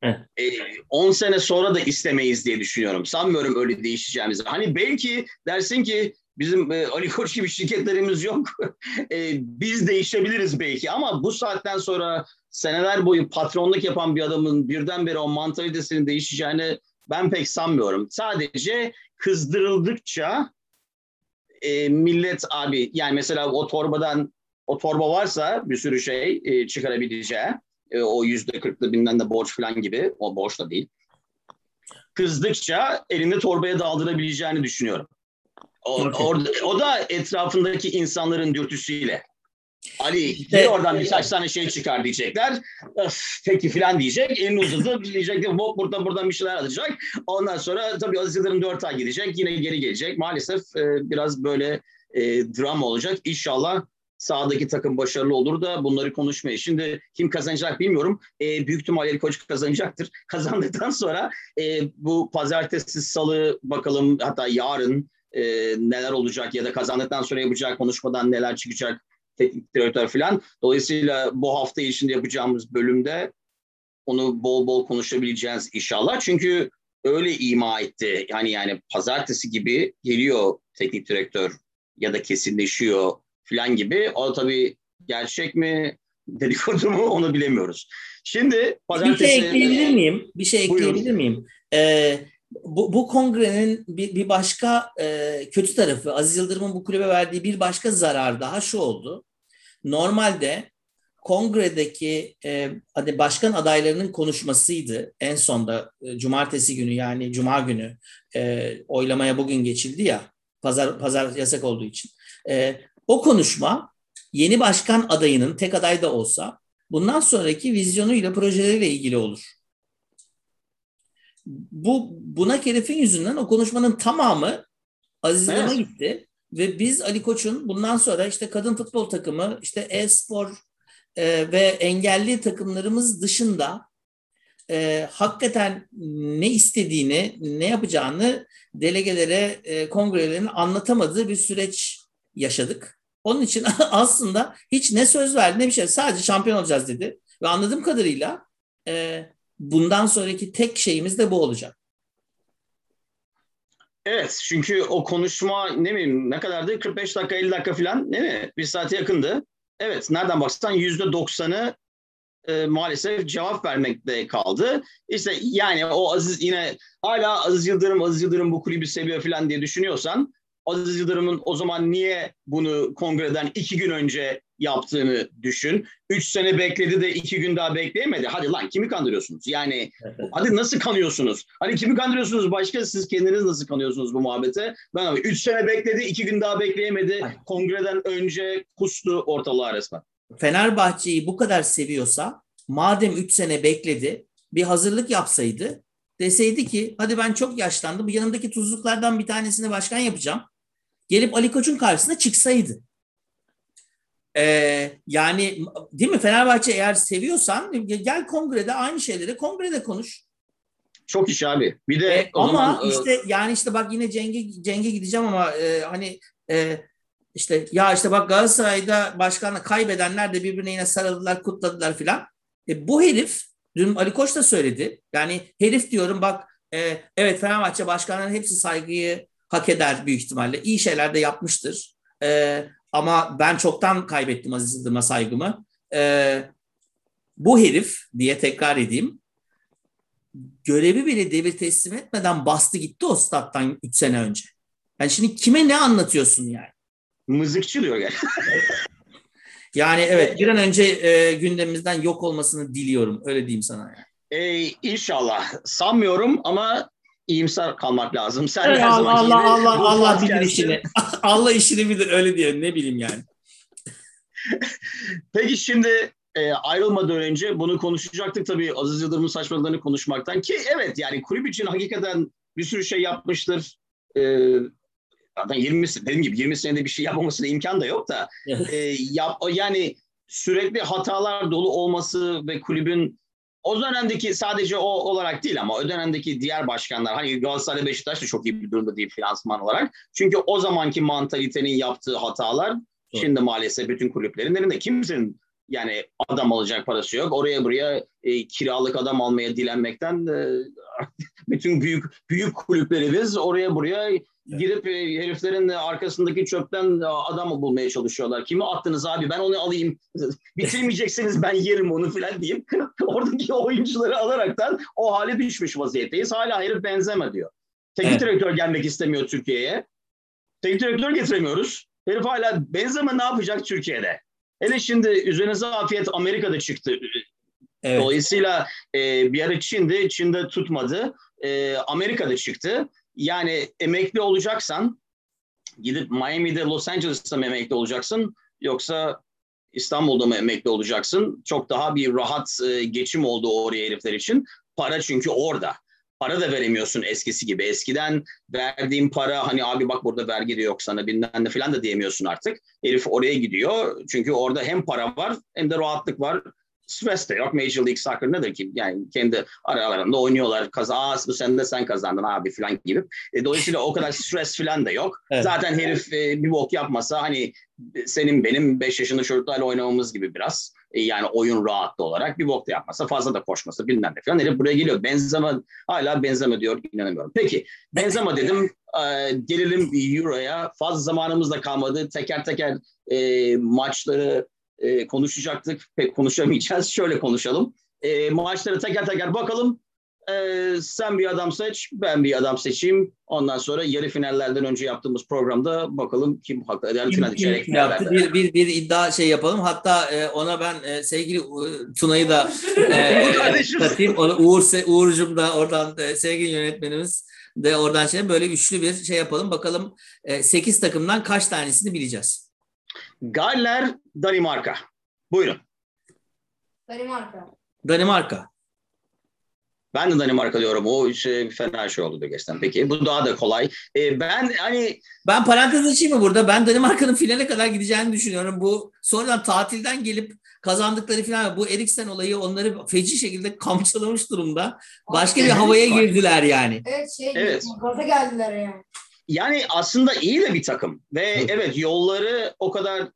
[SPEAKER 1] 10 ee, sene sonra da istemeyiz diye düşünüyorum. Sanmıyorum öyle değişeceğimizi. Hani belki dersin ki bizim e, Ali gibi şirketlerimiz yok. e, biz değişebiliriz belki ama bu saatten sonra seneler boyu patronluk yapan bir adamın birdenbire o mantalitesinin değişeceğini ben pek sanmıyorum. Sadece kızdırıldıkça e, millet abi yani mesela o torbadan o torba varsa bir sürü şey e, çıkarabileceği e, o yüzde kırklı binden de borç falan gibi. O borç da değil. Kızdıkça elinde torbaya daldırabileceğini düşünüyorum. O, okay. orada, o da etrafındaki insanların dürtüsüyle. Ali gir oradan birkaç tane şey çıkar diyecekler. Öf, peki filan diyecek. Elini uzatıp diyecek ki hop burada buradan bir şeyler alacak. Ondan sonra tabii Aziz Yıldırım dört ay gidecek. Yine geri gelecek. Maalesef e, biraz böyle e, drama olacak. İnşallah sağdaki takım başarılı olur da bunları konuşmayız. Şimdi kim kazanacak bilmiyorum. E, büyük ihtimalle Ali Koç kazanacaktır. Kazandıktan sonra e, bu pazartesi, salı bakalım hatta yarın e, neler olacak ya da kazandıktan sonra yapacağı konuşmadan neler çıkacak teknik direktör falan. Dolayısıyla bu hafta içinde yapacağımız bölümde onu bol bol konuşabileceğiz inşallah. Çünkü öyle ima etti. Yani yani pazartesi gibi geliyor teknik direktör ya da kesinleşiyor falan gibi. O tabii gerçek mi dedikodu mu onu bilemiyoruz. Şimdi
[SPEAKER 2] pazartesi... Bir şey ekleyebilir miyim? Bir şey ekleyebilir Buyurun. miyim? Ee, bu, bu kongrenin bir, bir başka e, kötü tarafı, Aziz Yıldırım'ın bu kulübe verdiği bir başka zarar daha şu oldu. Normalde kongredeki e, hani başkan adaylarının konuşmasıydı en sonda e, cumartesi günü yani cuma günü e, oylamaya bugün geçildi ya pazar pazar yasak olduğu için. E, o konuşma yeni başkan adayının tek aday da olsa bundan sonraki vizyonuyla projeleriyle ilgili olur. Bu buna herifin yüzünden o konuşmanın tamamı Aziz
[SPEAKER 1] Evet.
[SPEAKER 2] Gitti. Ve biz Ali Koç'un bundan sonra işte kadın futbol takımı, işte e-spor e, ve engelli takımlarımız dışında e, hakikaten ne istediğini, ne yapacağını delegelere, e, kongrelerin anlatamadığı bir süreç yaşadık. Onun için aslında hiç ne söz verdi ne bir şey. Sadece şampiyon olacağız dedi. Ve anladığım kadarıyla e, bundan sonraki tek şeyimiz de bu olacak.
[SPEAKER 1] Evet çünkü o konuşma ne bileyim ne kadardı 45 dakika 50 dakika falan değil mi? Bir saate yakındı. Evet nereden baksan yüzde doksanı e, maalesef cevap vermekte kaldı. İşte yani o Aziz yine hala Aziz Yıldırım Aziz Yıldırım bu kulübü seviyor falan diye düşünüyorsan Aziz Yıldırım'ın o zaman niye bunu kongreden iki gün önce yaptığını düşün. Üç sene bekledi de iki gün daha bekleyemedi. Hadi lan kimi kandırıyorsunuz? Yani hadi nasıl kanıyorsunuz? Hani kimi kandırıyorsunuz? Başka siz kendiniz nasıl kanıyorsunuz bu muhabbete? Ben abi üç sene bekledi, iki gün daha bekleyemedi. Kongreden önce kustu ortalığa resmen.
[SPEAKER 2] Fenerbahçe'yi bu kadar seviyorsa madem 3 sene bekledi bir hazırlık yapsaydı deseydi ki hadi ben çok yaşlandım bu yanımdaki tuzluklardan bir tanesini başkan yapacağım. Gelip Ali Koç'un karşısına çıksaydı. Ee, yani değil mi Fenerbahçe eğer seviyorsan gel kongrede aynı şeyleri kongrede konuş.
[SPEAKER 1] Çok iş abi. Bir de
[SPEAKER 2] E, ama
[SPEAKER 1] zaman, e,
[SPEAKER 2] işte yani işte bak yine Ceng'e Ceng'e gideceğim ama e, hani e, işte ya işte bak Galatasaray'da başkanla kaybedenler de birbirine yine sarıldılar, kutladılar filan. E, bu herif dün Ali Koç da söyledi. Yani herif diyorum bak e, evet Fenerbahçe başkanların hepsi saygıyı hak eder büyük ihtimalle. İyi şeyler de yapmıştır. E, ama ben çoktan kaybettim Aziz Yıldırım'a saygımı. E, bu herif diye tekrar edeyim görevi bile devir teslim etmeden bastı gitti o stat'tan 3 sene önce. Yani şimdi kime ne anlatıyorsun yani?
[SPEAKER 1] mızıkçı diyor yani.
[SPEAKER 2] Yani evet bir an önce e, gündemimizden yok olmasını diliyorum. Öyle diyeyim sana. Yani.
[SPEAKER 1] E, inşallah. Sanmıyorum ama iyimser kalmak lazım. Sen
[SPEAKER 2] Evet,
[SPEAKER 1] her
[SPEAKER 2] Allah
[SPEAKER 1] zamanki
[SPEAKER 2] Allah Allah
[SPEAKER 1] bu
[SPEAKER 2] Allah bilir
[SPEAKER 1] podcast'ı-
[SPEAKER 2] işini. Allah işini bilir öyle diye ne bileyim yani.
[SPEAKER 1] Peki şimdi e, ayrılmadan önce bunu konuşacaktık tabii Aziz Yıldırım'ın saçmalıklarını konuşmaktan ki evet yani kulüp için hakikaten bir sürü şey yapmıştır. E, zaten 20 se- dediğim gibi 20 senede bir şey yapmamasına imkan da yok da e, yap, yani sürekli hatalar dolu olması ve kulübün o dönemdeki sadece o olarak değil ama o dönemdeki diğer başkanlar hani Galatasaray Beşiktaş da çok iyi bir durumda değil finansman olarak. Çünkü o zamanki mantalitenin yaptığı hatalar
[SPEAKER 2] Doğru.
[SPEAKER 1] şimdi maalesef bütün kulüplerin elinde kimsenin yani adam alacak parası yok. Oraya buraya e, kiralık adam almaya dilenmekten e, bütün büyük büyük kulüplerimiz oraya buraya girip e, heriflerin arkasındaki çöpten e, adam bulmaya çalışıyorlar. Kimi attınız abi ben onu alayım. Bitirmeyeceksiniz ben yerim onu filan diyeyim. Oradaki oyuncuları alaraktan o hale düşmüş vaziyetteyiz. Hala herif benzeme diyor. Teknik
[SPEAKER 2] Evet.
[SPEAKER 1] direktör gelmek istemiyor Türkiye'ye. Teknik direktör getiremiyoruz. Herif hala benzeme ne yapacak Türkiye'de? Hele şimdi üzerinize afiyet Amerika'da çıktı.
[SPEAKER 2] Evet.
[SPEAKER 1] Dolayısıyla e, bir ara Çin'de, Çin'de tutmadı. E, Amerika'da çıktı. Yani emekli olacaksan gidip Miami'de, Los Angeles'ta mı emekli olacaksın yoksa İstanbul'da mı emekli olacaksın? Çok daha bir rahat e, geçim oldu oraya herifler için. Para çünkü orada. Para da veremiyorsun eskisi gibi. Eskiden verdiğin para hani abi bak burada vergi de yok sana bilmem ne falan da diyemiyorsun artık. Herif oraya gidiyor. Çünkü orada hem para var hem de rahatlık var. Stres de yok. Major League Soccer nedir ki? Yani kendi aralarında oynuyorlar. Kaza, Aa, bu sene de sen kazandın abi falan gibi. E, dolayısıyla o kadar stres falan da yok.
[SPEAKER 2] Evet.
[SPEAKER 1] Zaten herif e, bir bok yapmasa hani senin benim 5 yaşında çocuklarla oynamamız gibi biraz. E, yani oyun rahatlı olarak bir bok da yapmasa fazla da koşmasa bilmem ne falan. Herif buraya geliyor. Benzeme hala benzeme diyor inanamıyorum. Peki benzeme dedim. E, gelelim Euro'ya. Fazla zamanımız da kalmadı. Teker teker e, maçları e, konuşacaktık. Pek konuşamayacağız. Şöyle konuşalım. E, maçları teker teker bakalım. E, sen bir adam seç, ben bir adam seçeyim. Ondan sonra yarı finallerden önce yaptığımız programda bakalım kim haklı
[SPEAKER 2] Kim-
[SPEAKER 1] final çeyrek finallerde.
[SPEAKER 2] Bir, bir, bir iddia şey yapalım. Hatta e, ona ben e, sevgili e, Tuna'yı da e, katayım. Onu Uğur, Uğur'cum da oradan e, sevgili yönetmenimiz de oradan şey böyle üçlü bir şey yapalım. Bakalım e, 8 takımdan kaç tanesini bileceğiz.
[SPEAKER 1] Galler, Danimarka. Buyurun.
[SPEAKER 3] Danimarka.
[SPEAKER 2] Danimarka.
[SPEAKER 1] Ben de Danimarka diyorum. O şey, fena şey oldu gerçekten. Peki bu daha da kolay. Ee, ben hani
[SPEAKER 2] Ben parantez açayım mı burada? Ben Danimarka'nın finale kadar gideceğini düşünüyorum. Bu sonradan tatilden gelip kazandıkları final bu Eriksen olayı onları feci şekilde kamçılamış durumda. Başka bir havaya girdiler yani.
[SPEAKER 3] Evet şey
[SPEAKER 1] Evet.
[SPEAKER 3] gaza geldiler yani.
[SPEAKER 1] Yani aslında iyi de bir takım. Ve evet yolları o kadar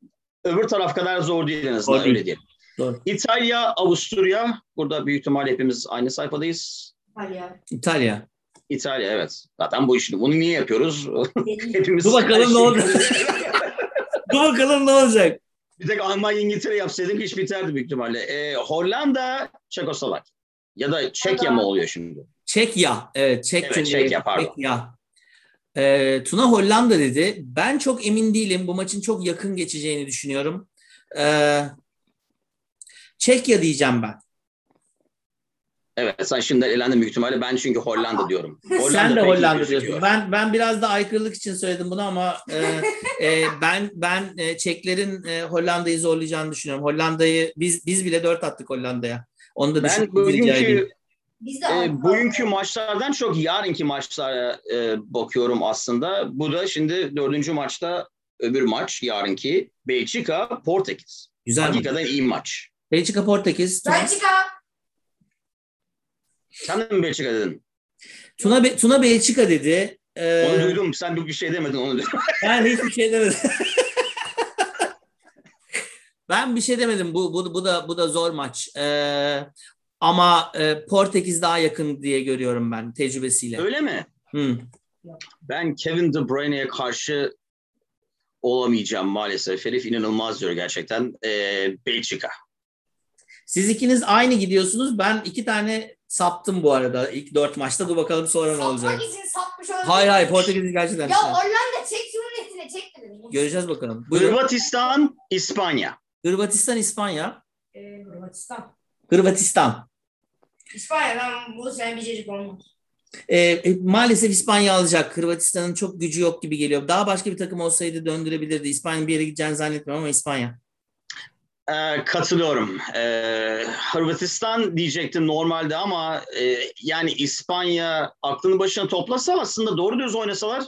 [SPEAKER 1] öbür taraf kadar zor değil en azından öyle diyelim.
[SPEAKER 2] Doğru.
[SPEAKER 1] İtalya, Avusturya. Burada büyük ihtimal hepimiz aynı sayfadayız.
[SPEAKER 3] Hadi ya.
[SPEAKER 2] İtalya.
[SPEAKER 1] İtalya evet. Zaten bu işini. Bunu niye yapıyoruz? Hepimiz
[SPEAKER 2] Dur bakalım ne olacak. Dur bakalım ne olacak.
[SPEAKER 1] Bir tek Almanya İngiltere yapsaydık iş biterdi büyük ihtimalle. Ee, Hollanda, Çekoslovak. Ya da Çekya mı oluyor şimdi?
[SPEAKER 2] Çekya. Evet, Çek
[SPEAKER 1] Evet. Çekya, pardon.
[SPEAKER 2] Çekya. Ee, Tuna Hollanda dedi. Ben çok emin değilim. Bu maçın çok yakın geçeceğini düşünüyorum. Ee, Çekya diyeceğim ben.
[SPEAKER 1] Evet sen şimdi elendin büyük ihtimalle. Ben çünkü Hollanda diyorum. Hollanda
[SPEAKER 2] Sen de Hollanda diyorsun. Ben ben biraz da aykırılık için söyledim bunu ama e, e, ben ben e, Çeklerin e, Hollanda'yı zorlayacağını düşünüyorum. Hollanda'yı biz biz bile dört attık Hollanda'ya. Onu da
[SPEAKER 1] Ben bugünkü
[SPEAKER 3] Biz de
[SPEAKER 1] e, bugünkü maçlardan çok yarınki maçlara e, bakıyorum aslında. Bu da şimdi dördüncü maçta öbür maç yarınki Belçika Portekiz.
[SPEAKER 2] Güzel maç.
[SPEAKER 1] Hakikaten iyi maç.
[SPEAKER 2] Belçika Portekiz. Tuna,
[SPEAKER 3] Belçika.
[SPEAKER 1] Sen de mi Belçika dedin?
[SPEAKER 2] Tuna, Be- Tuna Belçika dedi. Ee,
[SPEAKER 1] Onu duydum. Sen bir şey demedin onu duydum.
[SPEAKER 2] Ben hiçbir şey demedim. ben bir şey demedim. Bu bu bu da bu da zor maç. Ee, ama e, Portekiz daha yakın diye görüyorum ben tecrübesiyle.
[SPEAKER 1] Öyle mi?
[SPEAKER 2] Hı.
[SPEAKER 1] Ben Kevin De Bruyne'ye karşı olamayacağım maalesef. Herif inanılmaz diyor gerçekten. Ee, Belçika.
[SPEAKER 2] Siz ikiniz aynı gidiyorsunuz. Ben iki tane saptım bu arada ilk dört maçta. Dur bakalım sonra ne olacak.
[SPEAKER 3] Satmak için satmış olabilir.
[SPEAKER 2] Hayır hayır Portekiz'i gerçekten.
[SPEAKER 3] Ya. Hollanda Çek Cumhuriyeti'ne çek dedim.
[SPEAKER 2] Göreceğiz bakalım. Buyurun.
[SPEAKER 1] Hırvatistan, İspanya.
[SPEAKER 2] Hırvatistan, İspanya.
[SPEAKER 3] Ee, Hırvatistan.
[SPEAKER 2] Hırvatistan.
[SPEAKER 3] İspanya'dan bu sene bir çocuk olmaz.
[SPEAKER 2] Ee, e, maalesef İspanya alacak. Hırvatistan'ın çok gücü yok gibi geliyor. Daha başka bir takım olsaydı döndürebilirdi. İspanya'nın bir yere gideceğini zannetmiyorum ama İspanya.
[SPEAKER 1] Ee, katılıyorum. Ee, Hırvatistan diyecektim normalde ama e, yani İspanya aklını başına toplasa aslında doğru düz oynasalar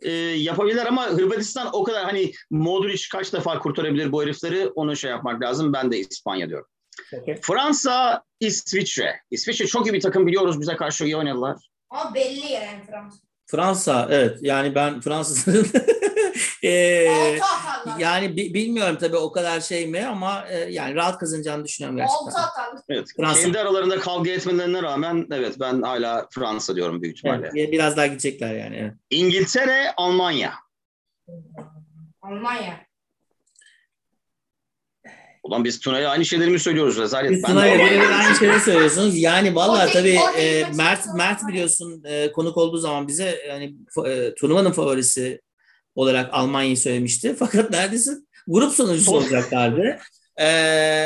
[SPEAKER 1] e, yapabilirler ama Hırvatistan o kadar hani Modric kaç defa kurtarabilir bu herifleri onu şey yapmak lazım. Ben de İspanya diyorum. Fransa, İsviçre. İsviçre çok iyi bir takım biliyoruz. Bize karşı iyi oynadılar.
[SPEAKER 3] Ama belli yani Fransa.
[SPEAKER 2] Fransa evet yani ben Fransızların
[SPEAKER 3] Altı atarlar.
[SPEAKER 2] yani bi- bilmiyorum tabii o kadar şey mi ama e, yani rahat kazanacağını düşünüyorum
[SPEAKER 3] Altı
[SPEAKER 2] gerçekten.
[SPEAKER 1] Evet.
[SPEAKER 2] Fransa.
[SPEAKER 1] Kendi aralarında kavga etmelerine rağmen evet ben hala Fransa diyorum büyük ihtimalle.
[SPEAKER 2] Evet, biraz daha gidecekler yani. Evet.
[SPEAKER 1] İngiltere, Almanya.
[SPEAKER 3] Almanya.
[SPEAKER 1] Ulan biz Tuna'ya aynı şeyleri mi söylüyoruz Rezalet? Almanya-
[SPEAKER 2] birebir aynı şeyleri söylüyorsunuz. Yani vallahi tabii e, Mert Mert biliyorsun e, konuk olduğu zaman bize yani e, turnuvanın favorisi olarak Almanya'yı söylemişti. Fakat neredeyse grup sonuncusu olacaklardı. E,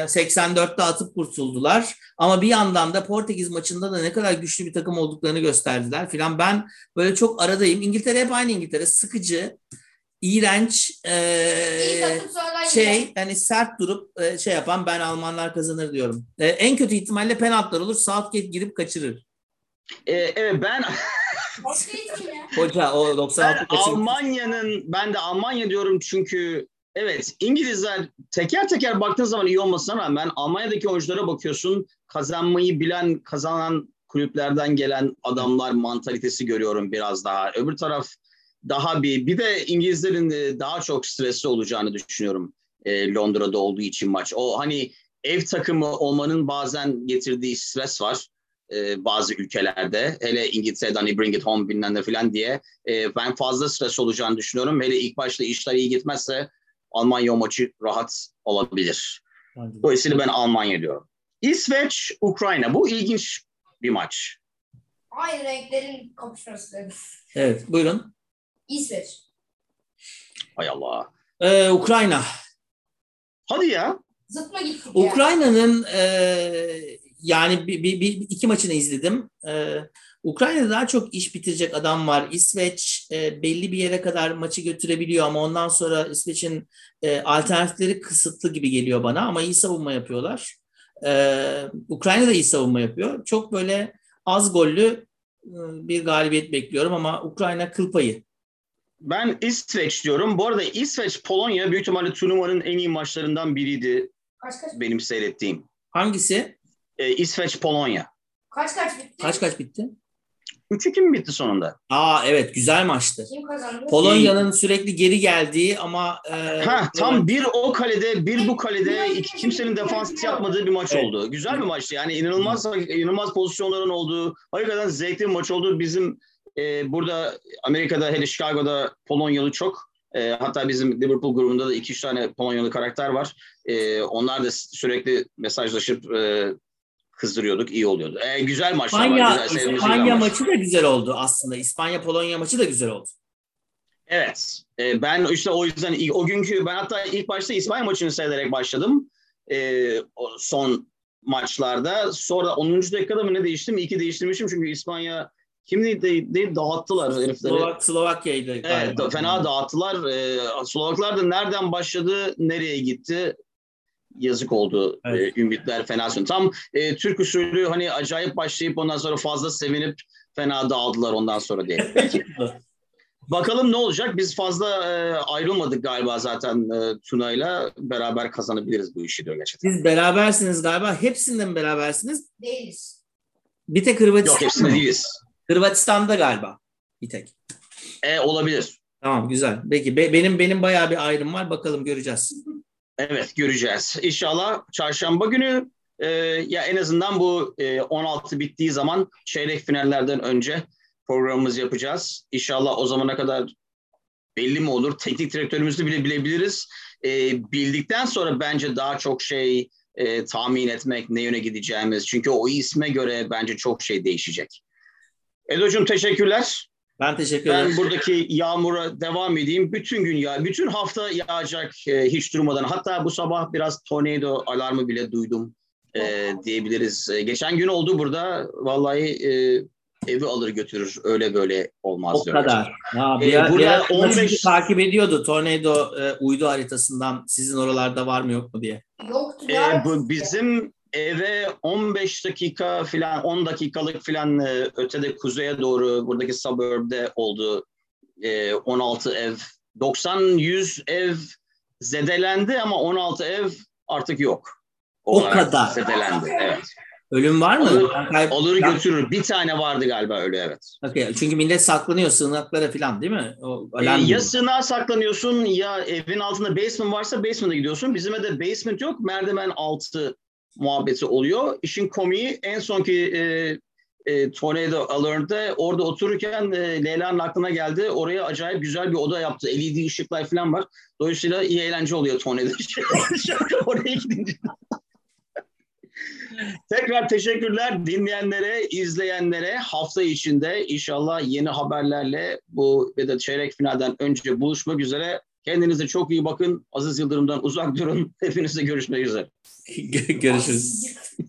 [SPEAKER 2] 84'te atıp kurtuldular. Ama bir yandan da Portekiz maçında da ne kadar güçlü bir takım olduklarını gösterdiler filan. Ben böyle çok aradayım. İngiltere hep aynı İngiltere. Sıkıcı, iğrenç, e, şey hani sert durup e, şey yapan ben Almanlar kazanır diyorum. E, en kötü ihtimalle penaltılar olur. Southgate girip kaçırır.
[SPEAKER 1] Ee, evet ben?
[SPEAKER 2] Hoca o 96
[SPEAKER 1] Ben
[SPEAKER 2] kaçırır.
[SPEAKER 1] Almanya'nın ben de Almanya diyorum çünkü evet İngilizler teker teker baktığın zaman iyi olmasına rağmen Almanya'daki oyunculara bakıyorsun kazanmayı bilen kazanan kulüplerden gelen adamlar mantalitesi görüyorum biraz daha. Öbür taraf daha bir bir de İngilizlerin e, daha çok stresli olacağını düşünüyorum e, Londra'da olduğu için maç. O hani ev takımı olmanın bazen getirdiği stres var e, bazı ülkelerde. Hele İngiltere'de hani bring it home bilmem ne falan diye e, ben fazla stres olacağını düşünüyorum. Hele ilk başta işler iyi gitmezse Almanya o maçı rahat olabilir. Dolayısıyla ben Almanya diyorum. İsveç, Ukrayna. Bu ilginç bir maç.
[SPEAKER 3] Aynı renklerin kapışması.
[SPEAKER 2] Evet buyurun.
[SPEAKER 3] İsveç.
[SPEAKER 1] Hay Allah.
[SPEAKER 2] E, Ukrayna.
[SPEAKER 1] Hadi ya.
[SPEAKER 3] Zıtma gittik.
[SPEAKER 2] Ukrayna'nın e, yani bir, bir, bir, iki maçını izledim. E, Ukrayna'da daha çok iş bitirecek adam var. İsveç e, belli bir yere kadar maçı götürebiliyor ama ondan sonra İsveç'in e, alternatifleri kısıtlı gibi geliyor bana ama iyi savunma yapıyorlar. E, Ukrayna da iyi savunma yapıyor. Çok böyle az gollü e, bir galibiyet bekliyorum ama Ukrayna kıl payı.
[SPEAKER 1] Ben İsveç diyorum. Bu arada İsveç Polonya büyük ihtimalle turnuvanın en iyi maçlarından biriydi
[SPEAKER 3] Kaç kaç
[SPEAKER 1] benim seyrettiğim.
[SPEAKER 2] Hangisi?
[SPEAKER 1] Ee, İsveç Polonya.
[SPEAKER 3] kaç kaç bitti?
[SPEAKER 2] Kaç kaç bitti?
[SPEAKER 1] 3-2 mi bitti sonunda?
[SPEAKER 2] Aa evet güzel maçtı.
[SPEAKER 3] Kim kazandı?
[SPEAKER 2] Polonya'nın sürekli geri geldiği ama e,
[SPEAKER 1] Ha, tam bir o kalede, bir bu kalede iki kimsenin defans yapmadığı bir maç
[SPEAKER 2] Evet.
[SPEAKER 1] oldu. Güzel bir maçtı. Yani inanılmaz inanılmaz pozisyonların olduğu, hakikaten zevkli bir maç oldu. Bizim e, burada Amerika'da hele Chicago'da Polonyalı çok. E, hatta bizim Liverpool grubunda da iki üç tane Polonyalı karakter var. E, onlar da sürekli mesajlaşıp e, kızdırıyorduk. iyi oluyordu. E, güzel maçlar var.
[SPEAKER 2] İspanya,
[SPEAKER 1] Güzel, sevdiğimiz
[SPEAKER 2] İspanya
[SPEAKER 1] güzel maç.
[SPEAKER 2] maçı da güzel oldu aslında. İspanya Polonya maçı da güzel oldu.
[SPEAKER 1] Evet. E, ben işte o yüzden o günkü ben hatta ilk başta İspanya maçını seyrederek başladım. E, son maçlarda. Sonra 10. dakikada mı ne değiştim? İyi ki değiştirmişim çünkü İspanya kimdi de, de dağıttılar herifleri.
[SPEAKER 2] Slovak, Slovakya'ydı
[SPEAKER 1] Evet,
[SPEAKER 2] galiba.
[SPEAKER 1] fena dağıttılar. E, Slovaklar da nereden başladı, nereye gitti? Yazık oldu.
[SPEAKER 2] Evet.
[SPEAKER 1] E, ümitler fena söndü. Tam e, Türk usulü hani acayip başlayıp ondan sonra fazla sevinip fena dağıldılar ondan sonra diye. Peki. Bakalım ne olacak? Biz fazla e, ayrılmadık galiba zaten e, Tuna'yla. Beraber kazanabiliriz bu işi diyor gerçekten.
[SPEAKER 2] Siz berabersiniz galiba. Hepsinden berabersiniz.
[SPEAKER 3] Değiliz.
[SPEAKER 2] Bir tek Hırvatistan.
[SPEAKER 1] Yok hepsinde değiliz.
[SPEAKER 2] Hırvatistan'da galiba. Bir tek.
[SPEAKER 1] E, olabilir.
[SPEAKER 2] Tamam güzel. Peki be- benim benim bayağı bir ayrım var. Bakalım göreceğiz.
[SPEAKER 1] Evet göreceğiz. İnşallah çarşamba günü e, ya en azından bu e, 16 bittiği zaman çeyrek finallerden önce programımızı yapacağız. İnşallah o zamana kadar belli mi olur? Teknik direktörümüzü bile bilebiliriz. E, bildikten sonra bence daha çok şey e, tahmin etmek, ne yöne gideceğimiz. Çünkü o isme göre bence çok şey değişecek. Edo'cum teşekkürler.
[SPEAKER 2] Ben teşekkür ederim.
[SPEAKER 1] Ben buradaki yağmura devam edeyim. Bütün gün ya, bütün hafta yağacak e, hiç durmadan. Hatta bu sabah biraz tornado alarmı bile duydum e, diyebiliriz. E, geçen gün oldu burada. Vallahi e, evi alır götürür. Öyle böyle olmaz
[SPEAKER 2] O
[SPEAKER 1] diyor
[SPEAKER 2] kadar. Ha,
[SPEAKER 1] Ee,
[SPEAKER 2] bir, yer-
[SPEAKER 1] burada
[SPEAKER 2] bir yer
[SPEAKER 1] 15
[SPEAKER 2] çünkü takip ediyordu tornado e, uydu haritasından sizin oralarda var mı yok mu diye.
[SPEAKER 3] Yoktu
[SPEAKER 1] E, bu bizim eve 15 dakika filan 10 dakikalık filan e, ötede kuzeye doğru buradaki suburb'de oldu. E, 16 ev 90-100 ev zedelendi ama 16 ev artık yok.
[SPEAKER 2] O
[SPEAKER 1] Olarak
[SPEAKER 2] kadar.
[SPEAKER 1] Zedelendi evet.
[SPEAKER 2] Ölüm var mı?
[SPEAKER 1] Alır
[SPEAKER 2] Ben-
[SPEAKER 1] götürür. Bir tane vardı galiba öyle evet.
[SPEAKER 2] Okey, Çünkü millet saklanıyor sığınaklara falan değil mi? O
[SPEAKER 1] E, ya
[SPEAKER 2] gibi.
[SPEAKER 1] sığınağa saklanıyorsun ya evin altında basement varsa basement'a gidiyorsun. Bizim evde basement yok. Merdiven altı muhabbeti oluyor. İşin komiği en sonki e, e, Tornado Alert'te orada otururken e, Leyla'nın aklına geldi. Oraya acayip güzel bir oda yaptı. LED ışıklar falan var. Dolayısıyla iyi eğlence oluyor Tornado. Oraya gidince. Tekrar teşekkürler dinleyenlere, izleyenlere. Hafta içinde inşallah yeni haberlerle bu ve de çeyrek finalden önce buluşmak üzere. Kendinize çok iyi bakın. Aziz Yıldırım'dan uzak durun. Hepinizle görüşmek üzere.
[SPEAKER 2] Görüşürüz.